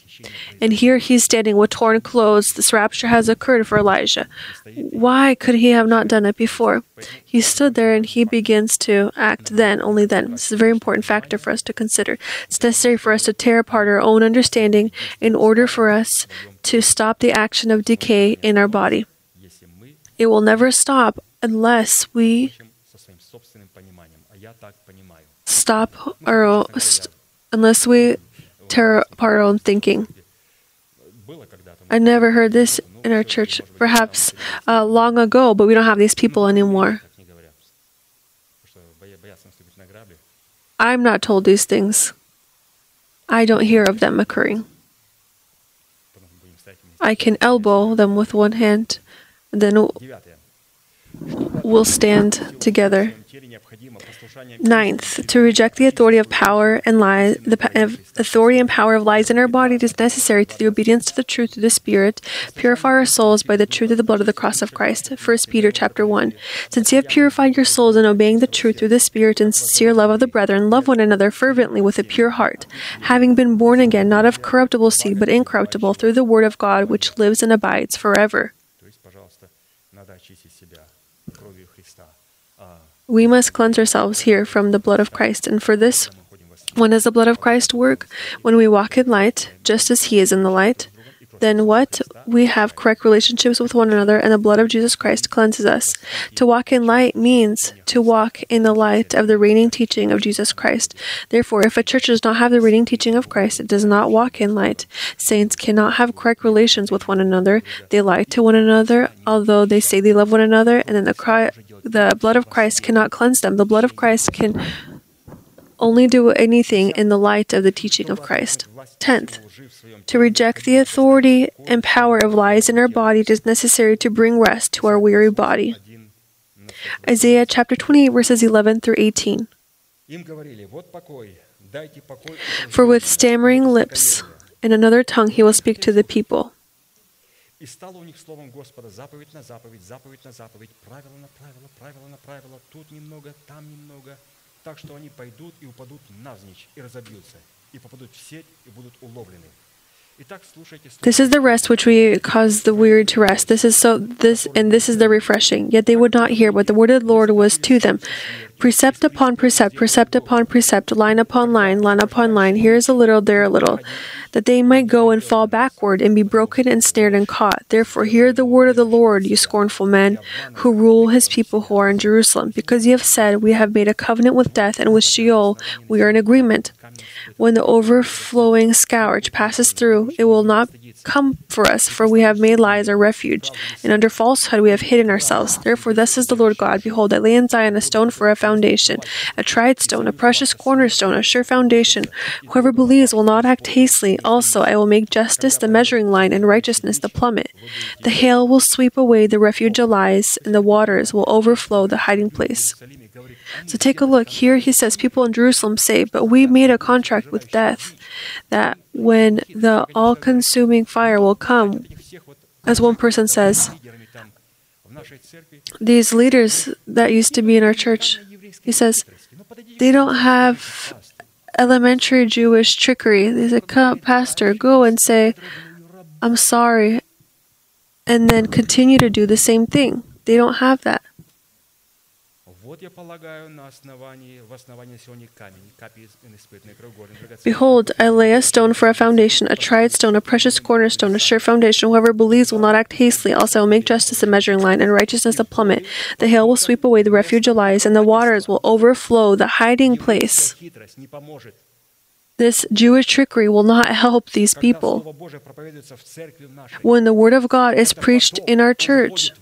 [SPEAKER 1] And here he's standing with torn clothes. This rapture has occurred for Elijah. Why could he have not done it before? He stood there and he begins to act then, only then. This is a very important factor for us to consider. It's necessary for us to tear apart our own understanding in order for us to stop the action of decay in our body. It will never stop unless we stop or st- unless we tear apart our own thinking. I never heard this in our church, perhaps uh, long ago, but we don't have these people anymore. I'm not told these things. I don't hear of them occurring. I can elbow them with one hand, then we'll stand together. Ninth, to reject the authority of power and the authority and power of lies in our body it is necessary to the obedience to the truth of the Spirit, purify our souls by the truth of the blood of the cross of Christ. 1 Peter chapter 1. Since you have purified your souls in obeying the truth through the Spirit and sincere love of the brethren, love one another fervently with a pure heart, having been born again not of corruptible seed but incorruptible through the word of God which lives and abides forever. We must cleanse ourselves here from the blood of Christ, and for this, when does the blood of Christ work? When we walk in light, just as He is in the light. Then what? We have correct relationships with one another, and the blood of Jesus Christ cleanses us. To walk in light means to walk in the light of the reigning teaching of Jesus Christ. Therefore, if a church does not have the reigning teaching of Christ, it does not walk in light. Saints cannot have correct relations with one another. They lie to one another, although they say they love one another, and then the cry, the blood of Christ cannot cleanse them. The blood of Christ can only do anything in the light of the teaching of Christ. Tenth, to reject the authority and power of lies in our body it is necessary to bring rest to our weary body. Isaiah chapter 28, verses 11 through 18. For with stammering lips and another tongue he will speak to the people.
[SPEAKER 2] И стало у них словом Господа заповедь на заповедь, заповедь на заповедь, правило на правило, правило на правило, тут немного, там немного, так что они пойдут и упадут навзничь и разобьются, и попадут в сеть и будут уловлены.
[SPEAKER 1] This is the rest which we cause the weary to rest. This is so this and this is the refreshing. Yet they would not hear, but the word of the Lord was to them. Precept upon precept, precept upon precept, line upon line, line upon line, here is a little, there a little, that they might go and fall backward and be broken and snared and caught. Therefore, hear the word of the Lord, you scornful men, who rule his people who are in Jerusalem, because ye have said, We have made a covenant with death, and with Sheol we are in agreement. When the overflowing scourge passes through, it will not come for us, for we have made lies our refuge, and under falsehood we have hidden ourselves. Therefore, thus says the Lord God Behold, I lay in Zion a stone for a foundation, a tried stone, a precious cornerstone, a sure foundation. Whoever believes will not act hastily. Also, I will make justice the measuring line, and righteousness the plummet. The hail will sweep away the refuge of lies, and the waters will overflow the hiding place. So take a look. Here he says, People in Jerusalem say, But we made a contract with death, that when the all consuming fire will come, as one person says, these leaders that used to be in our church, he says, they don't have elementary Jewish trickery. They say, Pastor, go and say, I'm sorry, and then continue to do the same thing. They don't have that. Behold, I lay a stone for a foundation, a tried stone, a precious cornerstone, a sure foundation. Whoever believes will not act hastily. Also, I will make justice a measuring line, and righteousness a plummet. The hail will sweep away the refuge of lies, and the waters will overflow the hiding place. This Jewish trickery will not help these people. When the Word of God is preached in our church,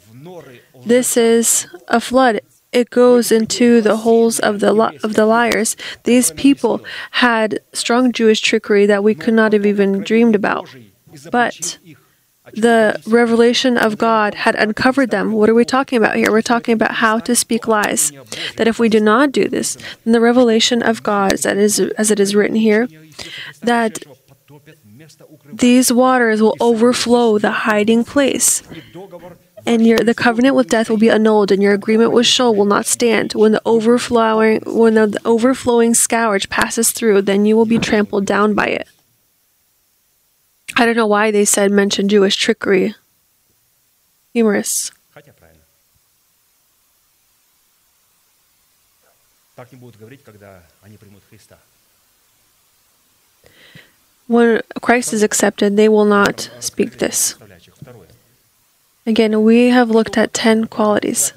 [SPEAKER 1] this is a flood it goes into the holes of the li- of the liars. These people had strong Jewish trickery that we could not have even dreamed about. But the revelation of God had uncovered them. What are we talking about here? We're talking about how to speak lies. That if we do not do this, then the revelation of God, that is, as it is written here, that these waters will overflow the hiding place and your the covenant with death will be annulled, and your agreement with Sheol will not stand. When the overflowing when the overflowing scourge passes through, then you will be trampled down by it. I don't know why they said mention Jewish trickery. Humorous. When Christ is accepted, they will not speak this. Again, we have looked at 10 qualities.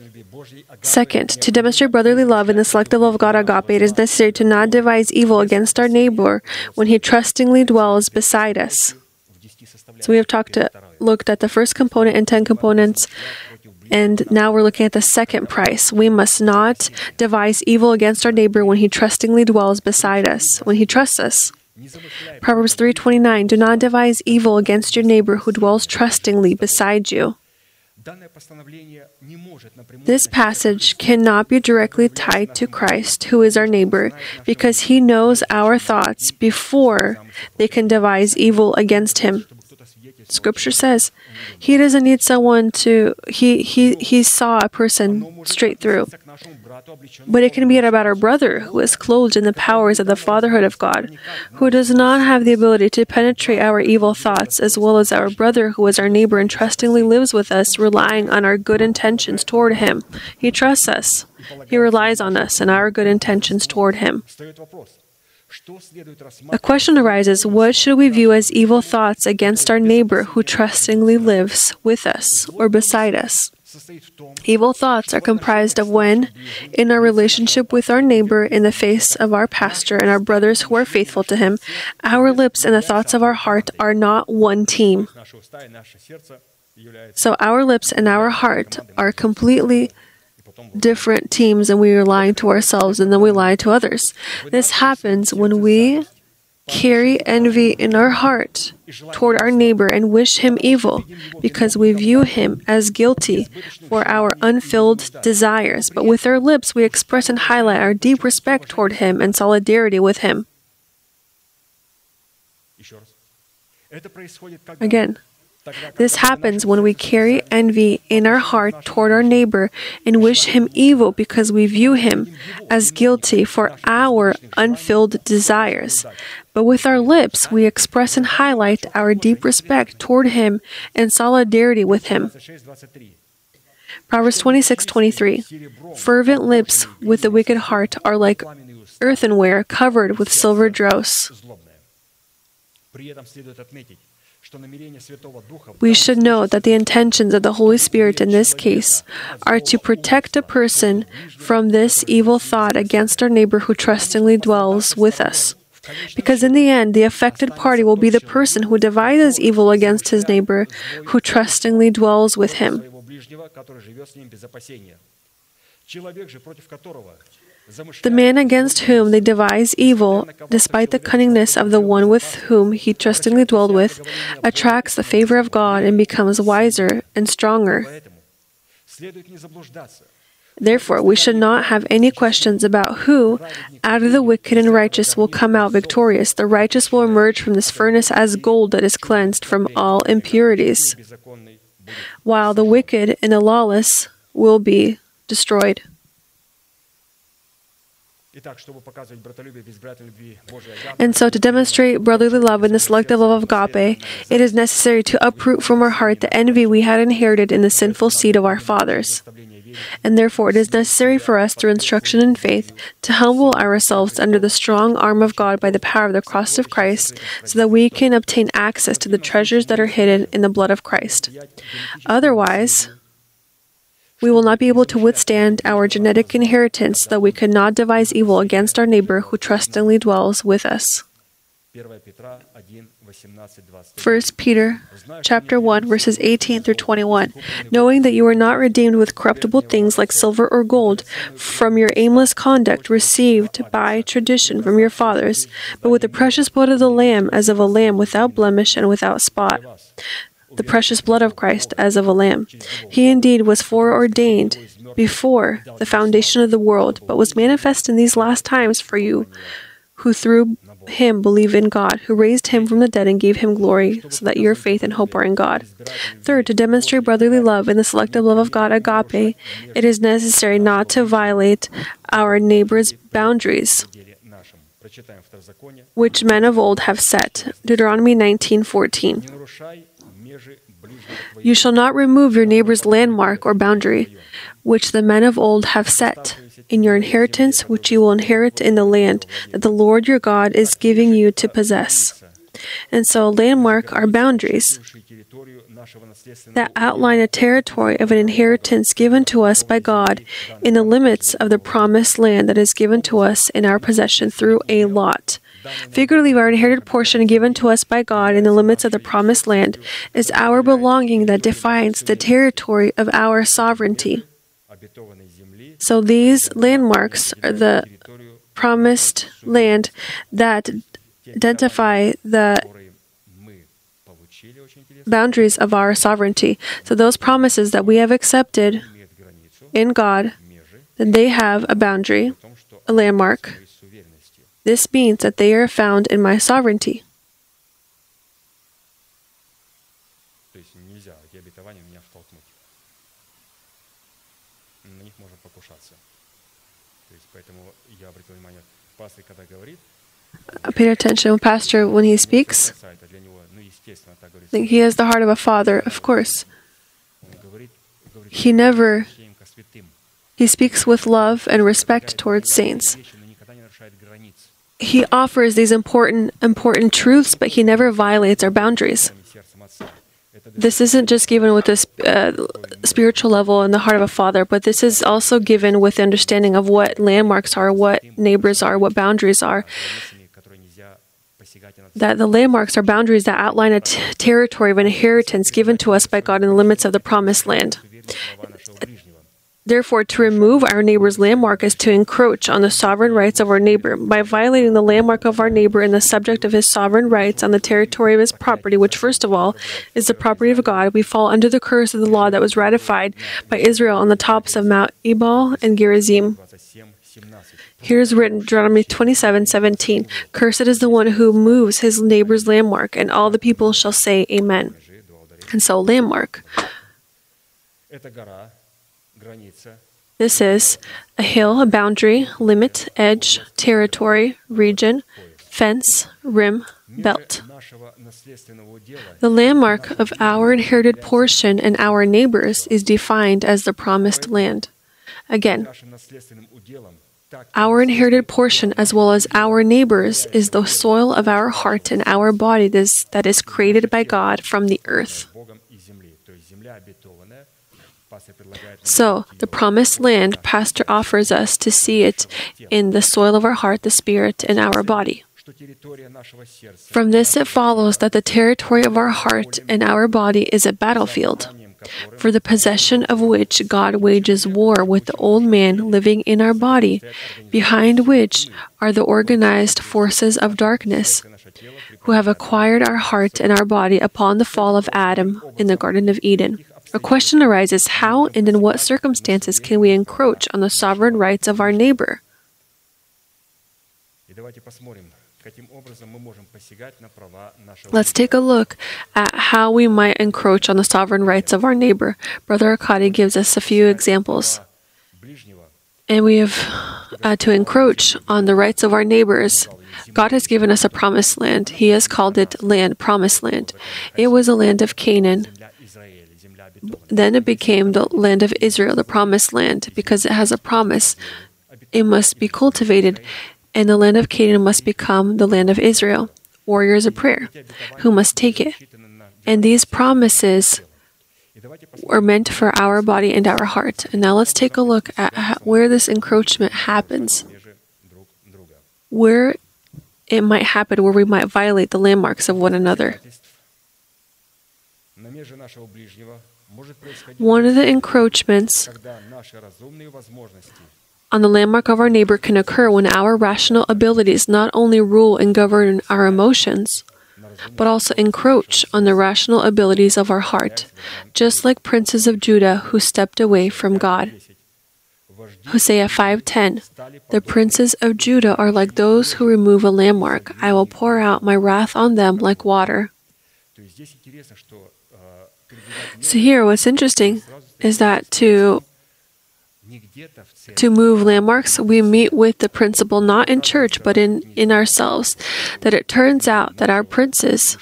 [SPEAKER 1] Second, to demonstrate brotherly love and the selective love of God agape, it is necessary to not devise evil against our neighbor when he trustingly dwells beside us. So we have talked to, looked at the first component and 10 components, and now we're looking at the second price. We must not devise evil against our neighbor when he trustingly dwells beside us, when he trusts us. Proverbs 3:29 Do not devise evil against your neighbor who dwells trustingly beside you. This passage cannot be directly tied to Christ, who is our neighbor, because he knows our thoughts before they can devise evil against him. Scripture says he doesn't need someone to he he he saw a person straight through. But it can be about our brother who is clothed in the powers of the fatherhood of God, who does not have the ability to penetrate our evil thoughts, as well as our brother who is our neighbor and trustingly lives with us, relying on our good intentions toward him. He trusts us. He relies on us and our good intentions toward him.
[SPEAKER 2] The
[SPEAKER 1] question arises what should we view as evil thoughts against our neighbor who trustingly lives with us or beside us? Evil thoughts are comprised of when, in our relationship with our neighbor, in the face of our pastor and our brothers who are faithful to him, our lips and the thoughts of our heart are not one team. So our lips and our heart are completely different teams and we are lying to ourselves and then we lie to others. This happens when we carry envy in our heart toward our neighbor and wish him evil because we view him as guilty for our unfilled desires. But with our lips, we express and highlight our deep respect toward him and solidarity with him. Again, this happens when we carry envy in our heart toward our neighbor and wish him evil because we view him as guilty for our unfilled desires. But with our lips, we express and highlight our deep respect toward him and solidarity with him. Proverbs 26:23 Fervent lips with a wicked heart are like earthenware covered with silver dross. We should know that the intentions of the Holy Spirit in this case are to protect a person from this evil thought against our neighbor who trustingly dwells with us. Because in the end, the affected party will be the person who devises evil against his neighbor who trustingly dwells with him. The man against whom they devise evil, despite the cunningness of the one with whom he trustingly dwelled with, attracts the favor of God and becomes wiser and stronger. Therefore, we should not have any questions about who, out of the wicked and righteous, will come out victorious. The righteous will emerge from this furnace as gold that is cleansed from all impurities, while the wicked and the lawless will be destroyed. And so, to demonstrate brotherly love and the selective love of agape, it is necessary to uproot from our heart the envy we had inherited in the sinful seed of our fathers. And therefore, it is necessary for us, through instruction in faith, to humble ourselves under the strong arm of God by the power of the cross of Christ, so that we can obtain access to the treasures that are hidden in the blood of Christ. Otherwise, we will not be able to withstand our genetic inheritance, though we could not devise evil against our neighbor who trustingly dwells with us.
[SPEAKER 2] 1
[SPEAKER 1] Peter chapter 1 verses 18 through 21 knowing that you are not redeemed with corruptible things like silver or gold from your aimless conduct received by tradition from your fathers but with the precious blood of the lamb as of a lamb without blemish and without spot the precious blood of Christ as of a lamb. He indeed was foreordained before the foundation of the world, but was manifest in these last times for you who through him believe in God, who raised him from the dead and gave him glory, so that your faith and hope are in God. Third, to demonstrate brotherly love and the selective love of God, agape, it is necessary not to violate our neighbor's boundaries, which men of old have set. Deuteronomy 19:14. You shall not remove your neighbor's landmark or boundary, which the men of old have set, in your inheritance which you will inherit in the land that the Lord your God is giving you to possess. And so, landmark are boundaries that outline a territory of an inheritance given to us by God in the limits of the promised land that is given to us in our possession through a lot. Figuratively, our inherited portion given to us by God in the limits of the promised land is our belonging that defines the territory of our sovereignty. So these landmarks are the promised land that identify the boundaries of our sovereignty. So those promises that we have accepted in God, then they have a boundary, a landmark this means that they are found in my sovereignty. Uh, pay attention, Pastor, when he speaks. He has the heart of a father, of course. He never. He speaks with love and respect towards saints he offers these important important truths, but he never violates our boundaries. This isn't just given with this uh, spiritual level in the heart of a father, but this is also given with the understanding of what landmarks are, what neighbors are, what boundaries are. That the landmarks are boundaries that outline a t- territory of inheritance given to us by God in the limits of the promised land Therefore, to remove our neighbor's landmark is to encroach on the sovereign rights of our neighbor. By violating the landmark of our neighbor and the subject of his sovereign rights on the territory of his property, which, first of all, is the property of God, we fall under the curse of the law that was ratified by Israel on the tops of Mount Ebal and Gerizim. Here is written Deuteronomy 27:17. Cursed is the one who moves his neighbor's landmark, and all the people shall say, Amen. And so, landmark. This is a hill, a boundary, limit, edge, territory, region, fence, rim, belt. The landmark of our inherited portion and our neighbors is defined as the promised land. Again, our inherited portion, as well as our neighbors, is the soil of our heart and our body that is, that is created by God from the earth. So, the promised land, Pastor offers us to see it in the soil of our heart, the spirit, and our body. From this, it follows that the territory of our heart and our body is a battlefield, for the possession of which God wages war with the old man living in our body, behind which are the organized forces of darkness, who have acquired our heart and our body upon the fall of Adam in the Garden of Eden. A question arises how and in what circumstances can we encroach on the sovereign rights of our neighbor? Let's take a look at how we might encroach on the sovereign rights of our neighbor. Brother Arkady gives us a few examples. And we have uh, to encroach on the rights of our neighbors. God has given us a promised land. He has called it land, promised land. It was a land of Canaan. Then it became the land of Israel, the promised land, because it has a promise. It must be cultivated, and the land of Canaan must become the land of Israel, warriors of prayer, who must take it. And these promises were meant for our body and our heart. And now let's take a look at where this encroachment happens, where it might happen, where we might violate the landmarks of one another. One of the encroachments on the landmark of our neighbor can occur when our rational abilities not only rule and govern our emotions, but also encroach on the rational abilities of our heart, just like princes of Judah who stepped away from God. Hosea 5:10 The princes of Judah are like those who remove a landmark. I will pour out my wrath on them like water. So here, what's interesting is that to to move landmarks, we meet with the principle not in church but in in ourselves. That it turns out that our princes,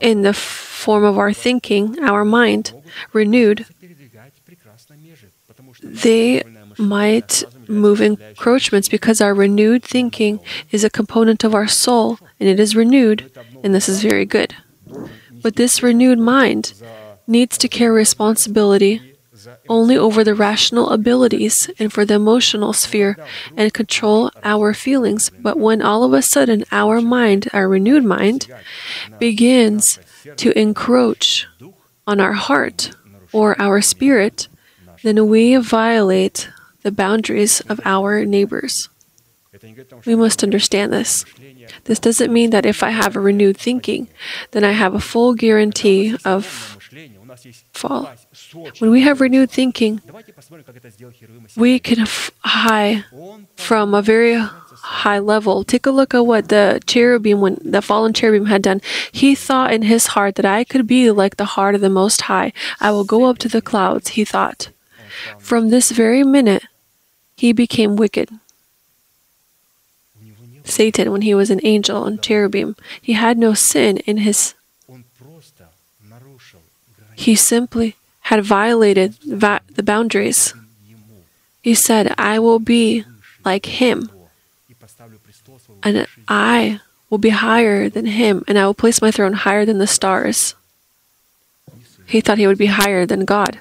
[SPEAKER 1] in the form of our thinking, our mind renewed, they might move encroachments because our renewed thinking is a component of our soul and it is renewed, and this is very good. But this renewed mind needs to carry responsibility only over the rational abilities and for the emotional sphere and control our feelings. But when all of a sudden our mind, our renewed mind, begins to encroach on our heart or our spirit, then we violate the boundaries of our neighbors. We must understand this. This doesn't mean that if I have a renewed thinking, then I have a full guarantee of fall. When we have renewed thinking, we can high from a very high level. Take a look at what the cherubim, when the fallen cherubim had done. He thought in his heart that I could be like the heart of the Most High. I will go up to the clouds, he thought. From this very minute, he became wicked. Satan, when he was an angel and cherubim, he had no sin in his he simply had violated va- the boundaries. He said, I will be like him, and I will be higher than him, and I will place my throne higher than the stars. He thought he would be higher than God.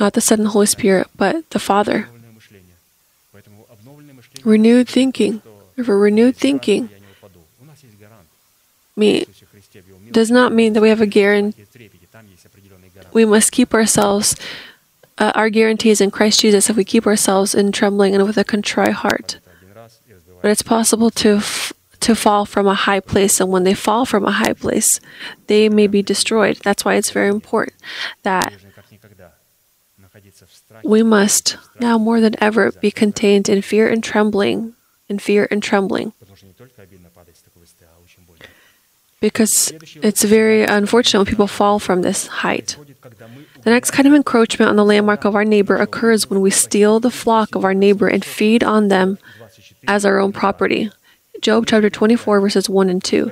[SPEAKER 1] Not the Son and Holy Spirit, but the Father. Renewed thinking, for renewed thinking, me does not mean that we have a guarantee. We must keep ourselves, uh, our guarantees in Christ Jesus, if we keep ourselves in trembling and with a contrite heart. But it's possible to f- to fall from a high place, and when they fall from a high place, they may be destroyed. That's why it's very important that we must now more than ever be contained in fear and trembling, in fear and trembling because it's very unfortunate when people fall from this height. The next kind of encroachment on the landmark of our neighbor occurs when we steal the flock of our neighbor and feed on them as our own property. Job chapter 24, verses 1 and 2.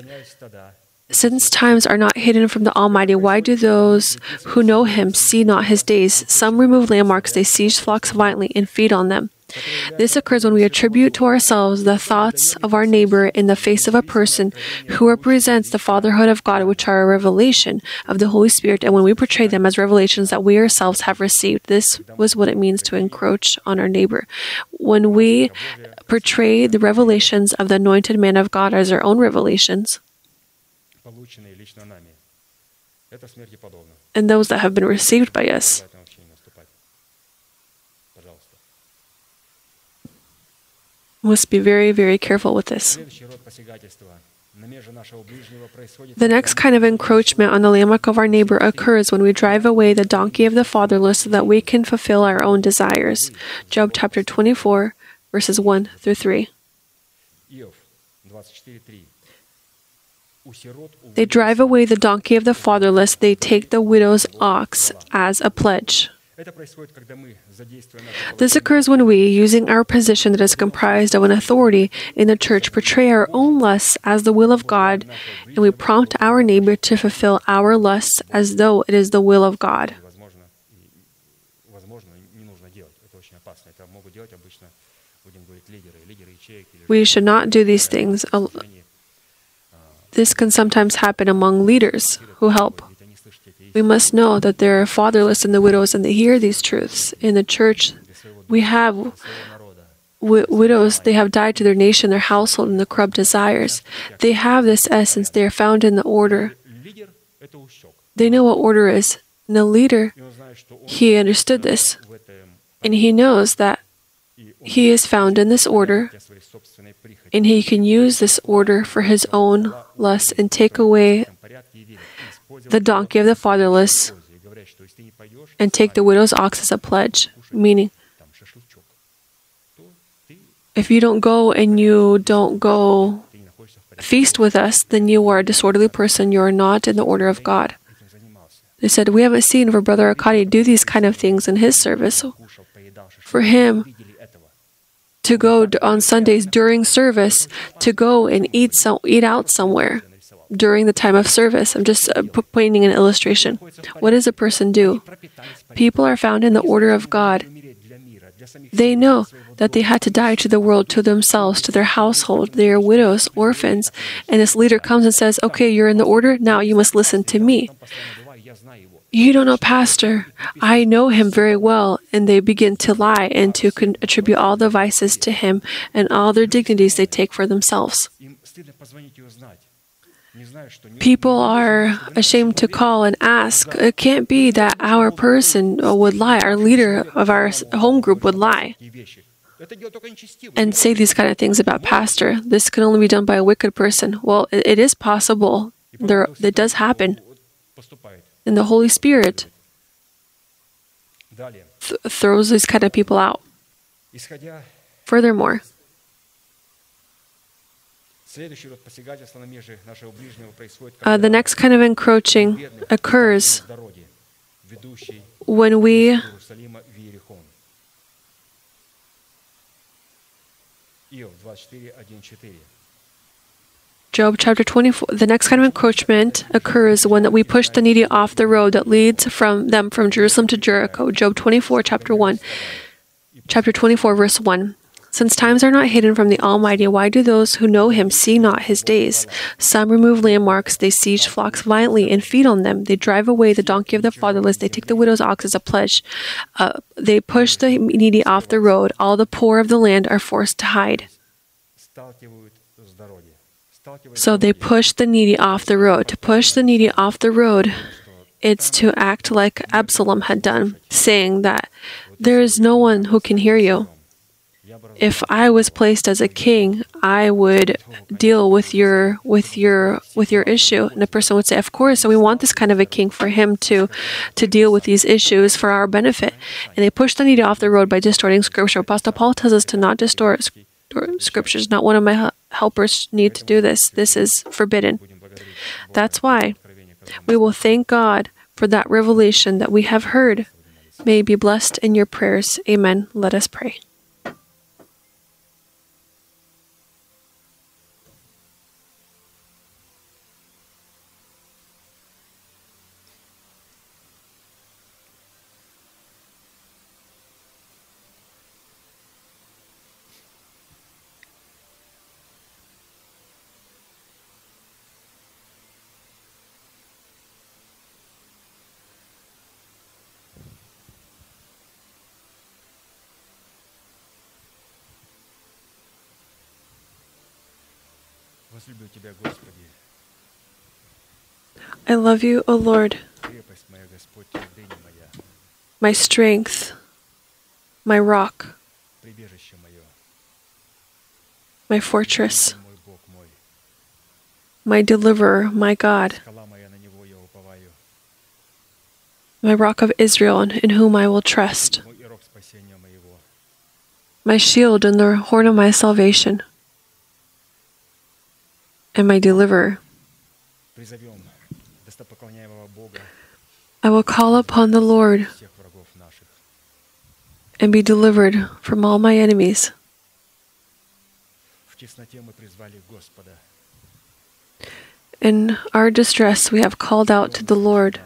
[SPEAKER 1] Since times are not hidden from the Almighty, why do those who know Him see not His days? Some remove landmarks, they seize flocks violently and feed on them. This occurs when we attribute to ourselves the thoughts of our neighbor in the face of a person who represents the fatherhood of God, which are a revelation of the Holy Spirit, and when we portray them as revelations that we ourselves have received. This was what it means to encroach on our neighbor. When we portray the revelations of the anointed man of God as our own revelations, and those that have been received by us. must be very, very careful with this. The next kind of encroachment on the landmark of our neighbor occurs when we drive away the donkey of the fatherless so that we can fulfill our own desires. Job chapter 24, verses 1 through 3. They drive away the donkey of the fatherless, they take the widow's ox as a pledge. This occurs when we, using our position that is comprised of an authority in the church, portray our own lusts as the will of God, and we prompt our neighbor to fulfill our lusts as though it is the will of God. We should not do these things. This can sometimes happen among leaders who help. We must know that there are fatherless and the widows, and they hear these truths. In the church, we have widows, they have died to their nation, their household, and the corrupt desires. They have this essence, they are found in the order. They know what order is. And the leader, he understood this, and he knows that he is found in this order, and he can use this order for his own lust and take away the donkey of the fatherless and take the widow's ox as a pledge, meaning if you don't go and you don't go feast with us, then you are a disorderly person. You are not in the order of God. They said, We haven't seen our brother Arkady do these kind of things in his service. For him to go on Sundays during service, to go and eat, some, eat out somewhere during the time of service. I'm just uh, pointing an illustration. What does a person do? People are found in the order of God. They know that they had to die to the world, to themselves, to their household. They are widows, orphans. And this leader comes and says, Okay, you're in the order. Now you must listen to me. You don't know Pastor. I know him very well. And they begin to lie and to con- attribute all the vices to him and all their dignities they take for themselves. People are ashamed to call and ask. It can't be that our person would lie, our leader of our home group would lie and say these kind of things about pastor. This can only be done by a wicked person. Well, it is possible. There, it does happen. And the Holy Spirit th- throws these kind of people out. Furthermore, uh, the next kind of encroaching occurs when we Job chapter 24. The next kind of encroachment occurs when we push the needy off the road that leads from them from Jerusalem to Jericho. Job 24, chapter 1. Chapter 24, verse 1. Since times are not hidden from the Almighty, why do those who know him see not his days? Some remove landmarks, they siege flocks violently and feed on them. They drive away the donkey of the fatherless, they take the widow's ox as a pledge. Uh, they push the needy off the road, all the poor of the land are forced to hide. So they push the needy off the road. To push the needy off the road, it's to act like Absalom had done, saying that there is no one who can hear you if I was placed as a king, I would deal with your with your with your issue. And the person would say, "Of course, so we want this kind of a king for him to to deal with these issues for our benefit." And they push the need off the road by distorting scripture. Apostle Paul tells us to not distort scriptures. Not one of my helpers need to do this. This is forbidden. That's why we will thank God for that revelation that we have heard. May be blessed in your prayers. Amen. Let us pray.
[SPEAKER 2] Тебя, Господи,
[SPEAKER 1] I love you, O Lord,
[SPEAKER 2] крепость моя, Господь, твердыня моя,
[SPEAKER 1] my strength, my rock,
[SPEAKER 2] прибежище мое,
[SPEAKER 1] my fortress,
[SPEAKER 2] мой Бог мой,
[SPEAKER 1] my deliverer, my God,
[SPEAKER 2] скала моя, на Него я уповаю,
[SPEAKER 1] my rock of Israel, in whom I will trust,
[SPEAKER 2] мой ирок спасения моего.
[SPEAKER 1] my shield and the horn of my salvation, and my deliverer. I will call upon the Lord and be delivered from all my enemies. In our distress, we have called out to the Lord,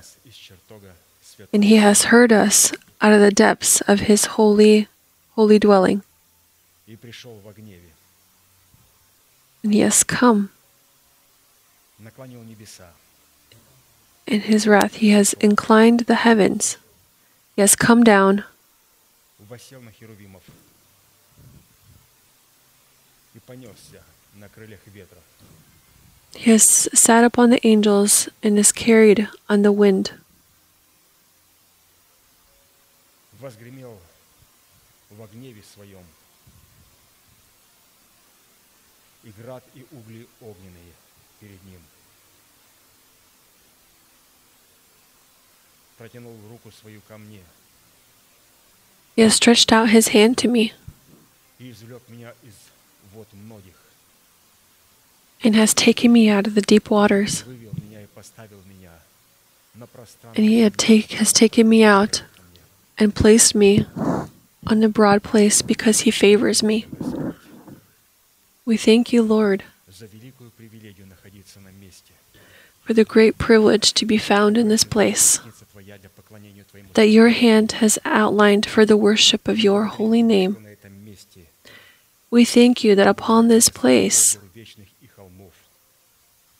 [SPEAKER 1] and He has heard us out of the depths of His holy, holy dwelling. And He has come
[SPEAKER 2] наклонил небеса,
[SPEAKER 1] In His wrath, He has inclined the heavens. He has come down
[SPEAKER 2] восел на херувимов и понесся на крыльях ветра.
[SPEAKER 1] He has sat upon the angels and is carried on the wind.
[SPEAKER 2] Возгремел во гневе своем. И град, и угли огненные
[SPEAKER 1] He has stretched out his hand to me and has taken me out of the deep waters. And he take, has taken me out and placed me on the broad place because he favors me. We thank you, Lord, for the great privilege to be found in this place that your hand has outlined for the worship of your holy name. We thank you that upon this place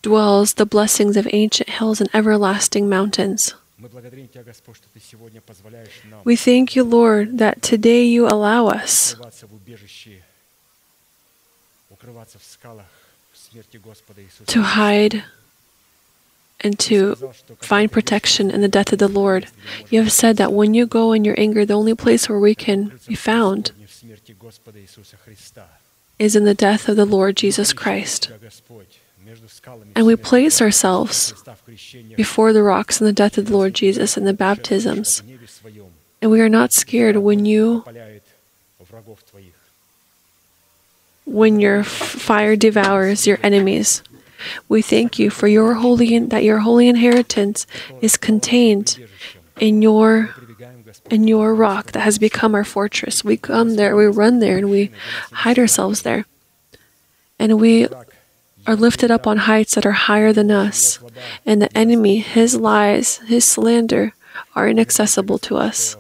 [SPEAKER 1] dwells the blessings of ancient hills and everlasting mountains. We thank you, Lord, that today you allow us to hide and to find protection in the death of the Lord. You have said that when you go in your anger, the only place where we can be found is in the death of the Lord Jesus Christ. And we place ourselves before the rocks in the death of the Lord Jesus and the baptisms. And we are not scared when you when your fire devours your enemies. We thank you for your holy that your holy inheritance is contained in your in your rock that has become our fortress. We come there, we run there, and we hide ourselves there. And we are lifted up on heights that are higher than us. And the enemy, his lies, his slander are inaccessible to us.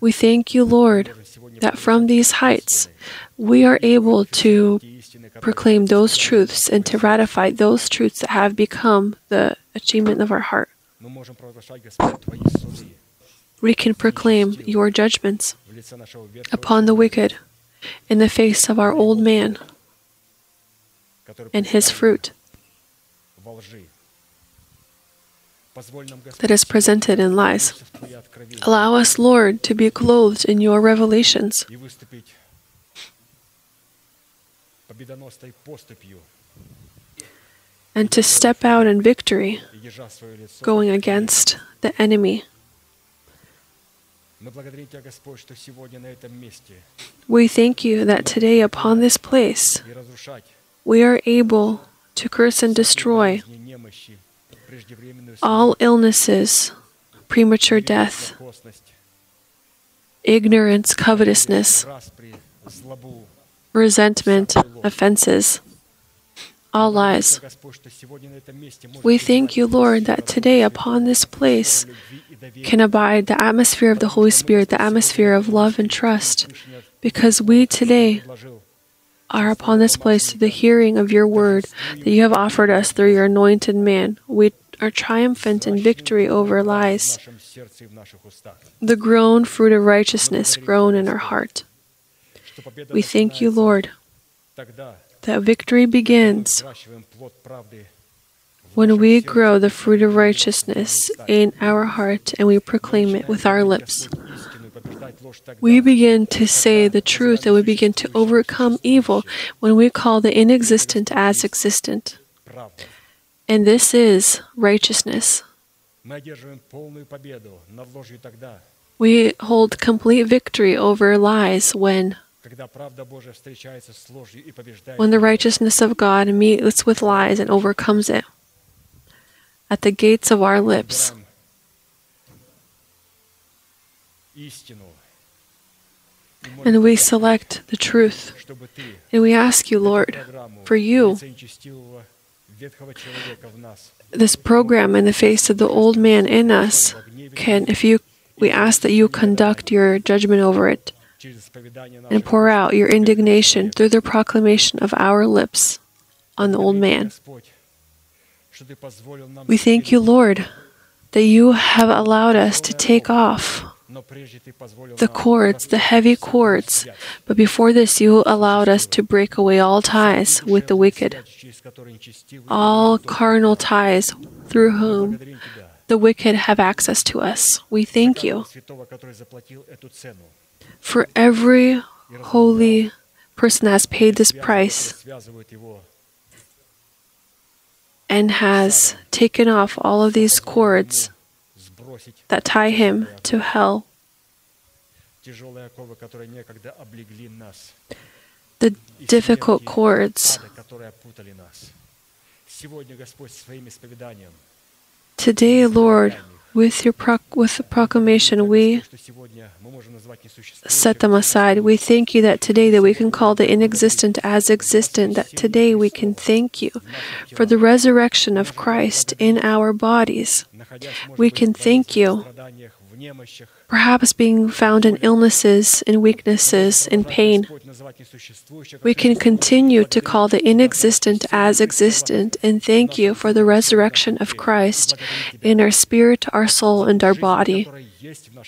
[SPEAKER 1] We thank you, Lord, that from these heights we are able to proclaim those truths and to ratify those truths that have become the achievement of our heart. We can proclaim your judgments upon the wicked in the face of our old man and his fruit that is presented in lies. Allow us, Lord, to be clothed in your revelations and to step out in victory, going against the enemy. We thank you that today, upon this place, we are able to curse and destroy all illnesses, premature death, ignorance, covetousness, resentment, offenses, all lies. We thank you, Lord, that today upon this place can abide the atmosphere of the Holy Spirit, the atmosphere of love and trust, because we today are upon this place to the hearing of your word that you have offered us through your anointed man. We are triumphant in victory over lies, the grown fruit of righteousness grown in our heart. We thank you, Lord, that victory begins when we grow the fruit of righteousness in our heart and we proclaim it with our lips. We begin to say the truth and we begin to overcome evil when we call the inexistent as existent. And this is righteousness. We hold complete victory over lies when when the righteousness of God meets with lies and overcomes it, at the gates of our lips, and we select the truth. And we ask you, Lord, for you, this program in the face of the old man in us, can, if you, we ask that you conduct your judgment over it and pour out your indignation through the proclamation of our lips on the old man. We thank you, Lord, that you have allowed us to take off the cords, the heavy cords, but before this, you allowed us to break away all ties with the wicked, all carnal ties through whom the wicked have access to us. We thank you. For every holy person has paid this price and has taken off all of these cords that tie him to hell. The difficult cords. Today, Lord, with, your pro- with the proclamation, we set them aside. We thank you that today that we can call the inexistent as existent, that today we can thank you for the resurrection of Christ in our bodies. We can thank you perhaps being found in illnesses, in weaknesses, in pain. We can continue to call the inexistent as existent and thank you for the resurrection of Christ in our spirit, our soul, and our body.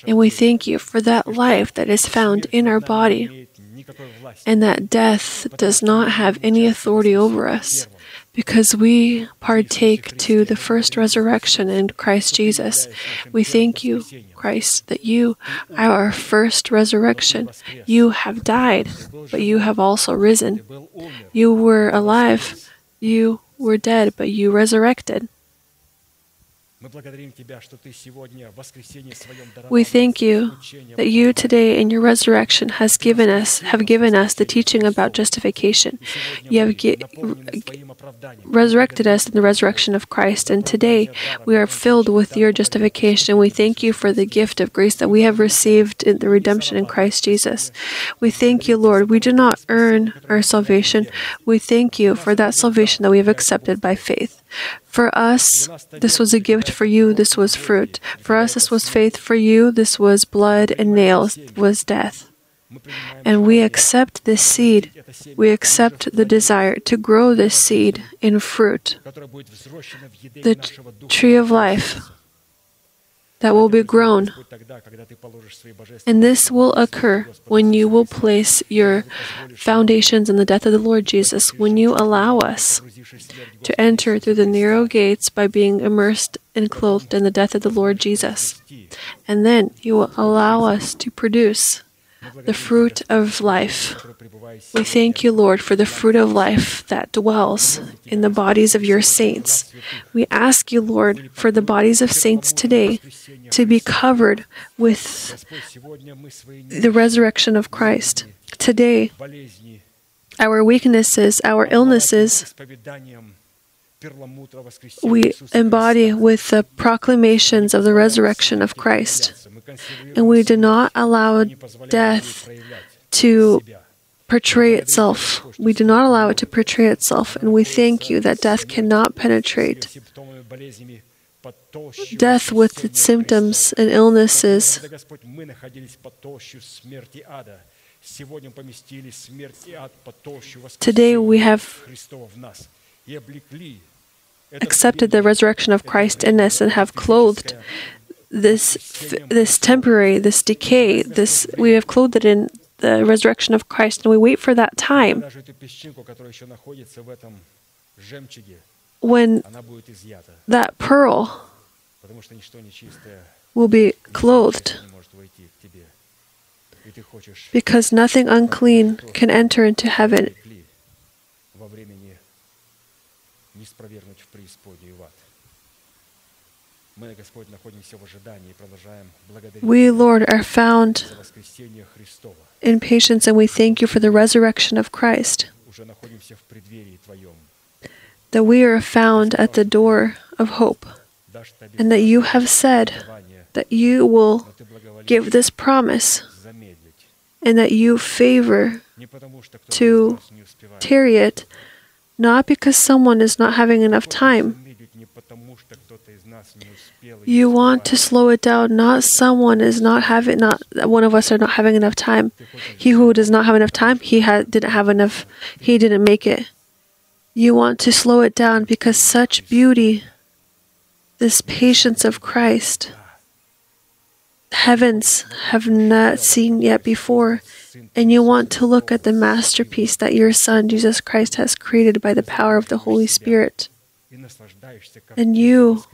[SPEAKER 1] And we thank you for that life that is found in our body and that death does not have any authority over us because we partake to the first resurrection in Christ Jesus. We thank you Christ, that you are our first resurrection. You have died, but you have also risen. You were alive, you were dead, but you resurrected. We thank you that you today in your resurrection has given us have given us the teaching about justification. You have resurrected us in the resurrection of Christ and today we are filled with your justification. We thank you for the gift of grace that we have received in the redemption in Christ Jesus. We thank you, Lord. We do not earn our salvation. We thank you for that salvation that we have accepted by faith. For us, this was a gift for you, this was fruit. For us, this was faith for you, this was blood and nails, was death. And we accept this seed. We accept the desire to grow this seed in fruit. The tree of life that will be grown. And this will occur when you will place your foundations in the death of the Lord Jesus, when you allow us to enter through the narrow gates by being immersed and clothed in the death of the Lord Jesus. And then you will allow us to produce the fruit of life. We thank you, Lord, for the fruit of life that dwells in the bodies of your saints. We ask you, Lord, for the bodies of saints today to be covered with the resurrection of Christ. Today, our weaknesses, our illnesses, we embody with the proclamations of the resurrection of Christ and we do not allow death to portray itself. We do not allow it to portray itself, and we thank you that death cannot penetrate. Death with its symptoms and illnesses. Today we have accepted the resurrection of Christ in us and have clothed this this temporary, this decay, this we have clothed it in the resurrection of Christ, and we wait for that time. When that pearl will be clothed. Because nothing unclean can enter into heaven. We, Lord, are found in patience, and we thank you for the resurrection of Christ. That we are found at the door of hope, and that you have said that you will give this promise, and that you favor to tarry it, not because someone is not having enough time you want to slow it down, not someone is not having, not one of us are not having enough time. He who does not have enough time, he ha- didn't have enough, he didn't make it. You want to slow it down because such beauty, this patience of Christ, heavens have not seen yet before, and you want to look at the masterpiece that your Son, Jesus Christ, has created by the power of the Holy Spirit. And you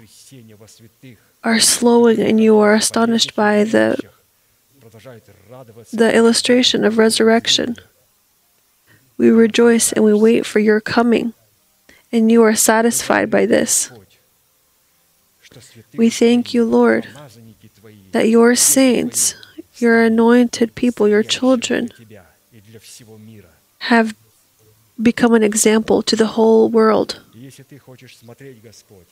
[SPEAKER 1] are slowing and you are astonished by the, the illustration of resurrection. We rejoice and we wait for your coming, and you are satisfied by this. We thank you, Lord, that your saints, your anointed people, your children, have become an example to the whole world
[SPEAKER 2] И если Ты хочешь смотреть, Господь,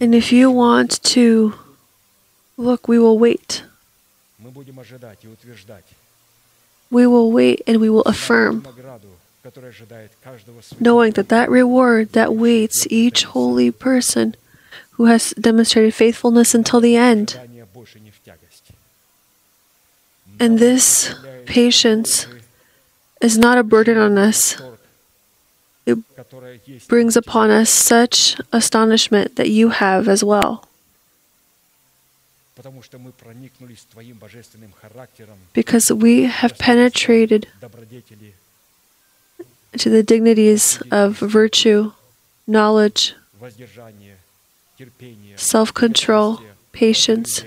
[SPEAKER 1] And if you want to look, we will wait.
[SPEAKER 2] мы будем ожидать и утверждать
[SPEAKER 1] We will wait and we will
[SPEAKER 2] на ту
[SPEAKER 1] affirm,
[SPEAKER 2] награду, которая ожидает каждого
[SPEAKER 1] knowing
[SPEAKER 2] святого.
[SPEAKER 1] that that reward that waits each holy person who has demonstrated faithfulness until the end.
[SPEAKER 2] Ожидание больше не в тягость.
[SPEAKER 1] And this patience is not a burden on us. it brings upon us such astonishment that you have as well. Because we have penetrated to the dignities of virtue, knowledge, self control, patience,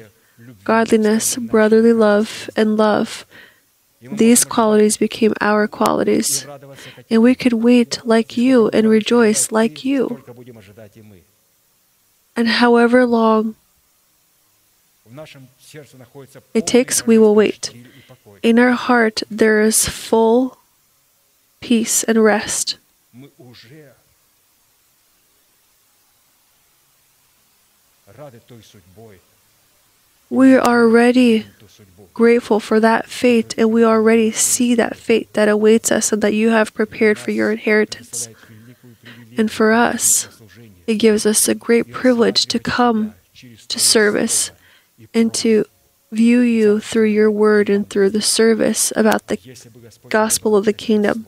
[SPEAKER 1] godliness, brotherly love, and love, these qualities became our qualities. And we could wait like you and rejoice like you. And however long it takes, we will wait. In our heart, there is full peace and rest. We are
[SPEAKER 2] ready
[SPEAKER 1] grateful for that fate, and we already see that fate that awaits us and that you have prepared for your inheritance. And for us, it gives us a great privilege to come to service and to view you through your word and through the service about the gospel of the kingdom.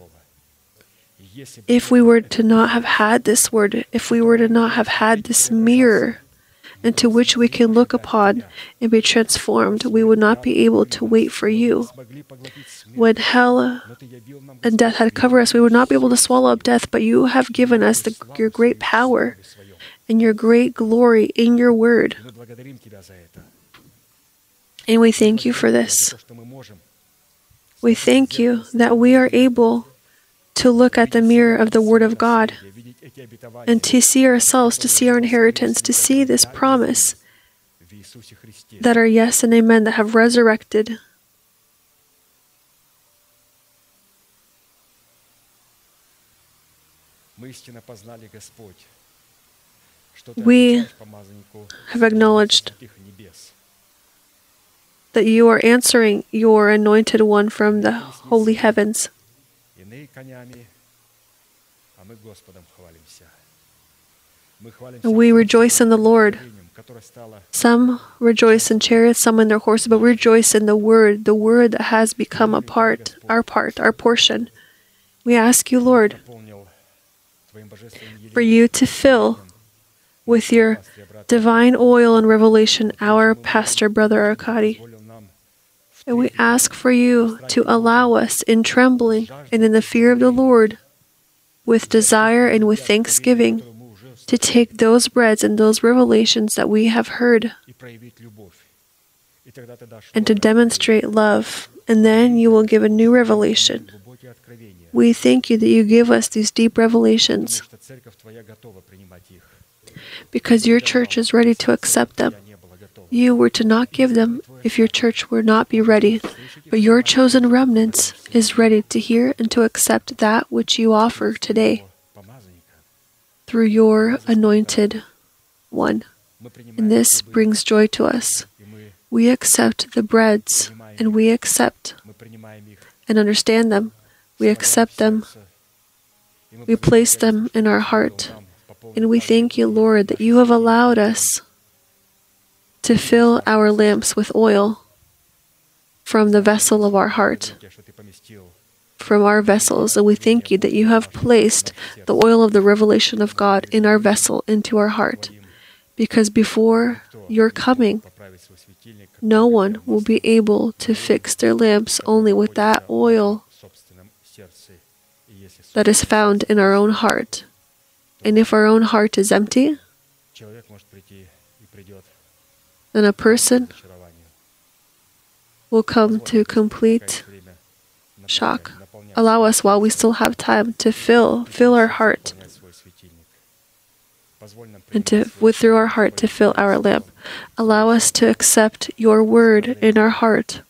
[SPEAKER 1] If we were to not have had this word, if we were to not have had this mirror, into which we can look upon and be transformed, we would not be able to wait for you. When hell and death had covered us, we would not be able to swallow up death, but you have given us the, your great power and your great glory in your word. And we thank you for this. We thank you that we are able to look at the mirror of the Word of God and to see ourselves, to see our inheritance, to see this promise that are yes and amen, that have resurrected. We have acknowledged that you are answering your anointed one from the holy heavens. We rejoice in the Lord. Some rejoice in chariots, some in their horses, but we rejoice in the Word, the Word that has become a part, our part, our portion. We ask you, Lord, for you to fill with your divine oil and revelation our pastor, Brother Arkady. And we ask for you to allow us in trembling and in the fear of the Lord with desire and with thanksgiving to take those breads and those revelations that we have heard and to demonstrate love, and then you will give a new revelation. We thank you that you give us these deep revelations because your church is ready to accept them. You were to not give them if your church were not be ready, but your chosen remnants is ready to hear and to accept that which you offer today through your anointed one. And this brings joy to us. We accept the breads and we accept and understand them. We accept them. We place them in our heart. And we thank you, Lord, that you have allowed us to fill our lamps with oil from the vessel of our heart, from our vessels. And we thank you that you have placed the oil of the revelation of God in our vessel, into our heart. Because before your coming, no one will be able to fix their lamps only with that oil that is found in our own heart. And if our own heart is empty, and a person will come to complete shock. Allow us while we still have time to fill fill our heart and to with through our heart to fill our lamp. Allow us to accept your word in our heart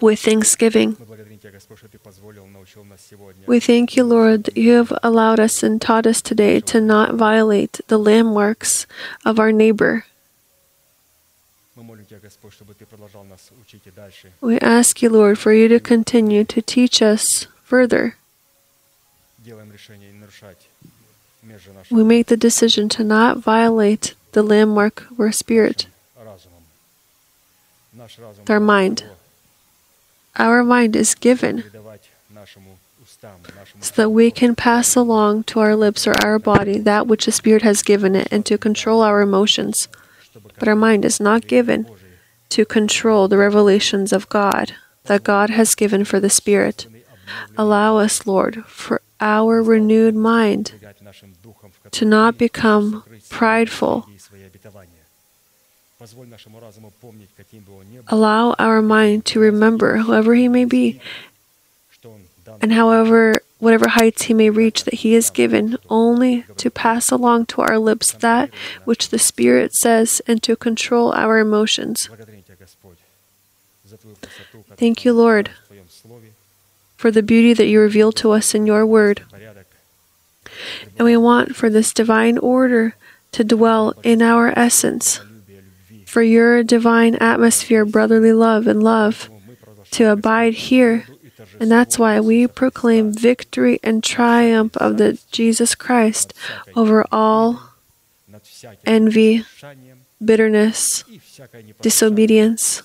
[SPEAKER 1] with thanksgiving. We thank you, Lord, you have allowed us and taught us today to not violate the landmarks of our neighbor. We ask you, Lord, for you to continue to teach us further. We make the decision to not violate the landmark of our spirit, our mind. Our mind is given so that we can pass along to our lips or our body that which the Spirit has given it and to control our emotions. But our mind is not given to control the revelations of God that God has given for the Spirit. Allow us, Lord, for our renewed mind to not become prideful. Allow our mind to remember, whoever he may be, and however whatever heights he may reach that he is given, only to pass along to our lips that which the Spirit says and to control our emotions. Thank you, Lord, for the beauty that you reveal to us in your word. And we want for this divine order to dwell in our essence, for your divine atmosphere, brotherly love, and love to abide here and that's why we proclaim victory and triumph of the Jesus Christ over all envy, bitterness, disobedience,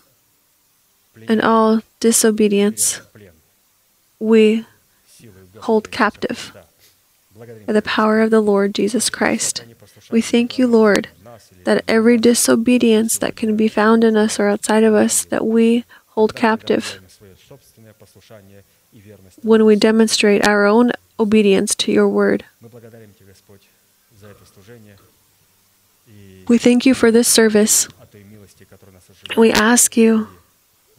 [SPEAKER 1] and all disobedience we hold captive by the power of the Lord Jesus Christ. We thank you, Lord, that every disobedience that can be found in us or outside of us that we hold captive when we demonstrate our own obedience to your word. We thank you for this service. We ask you,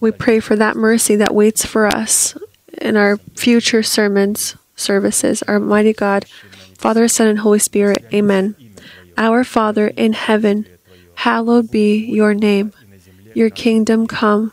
[SPEAKER 1] we pray for that mercy that waits for us in our future sermons, services. Our mighty God, Father, Son, and Holy Spirit. Amen. Our Father in heaven, hallowed be your name. Your kingdom come.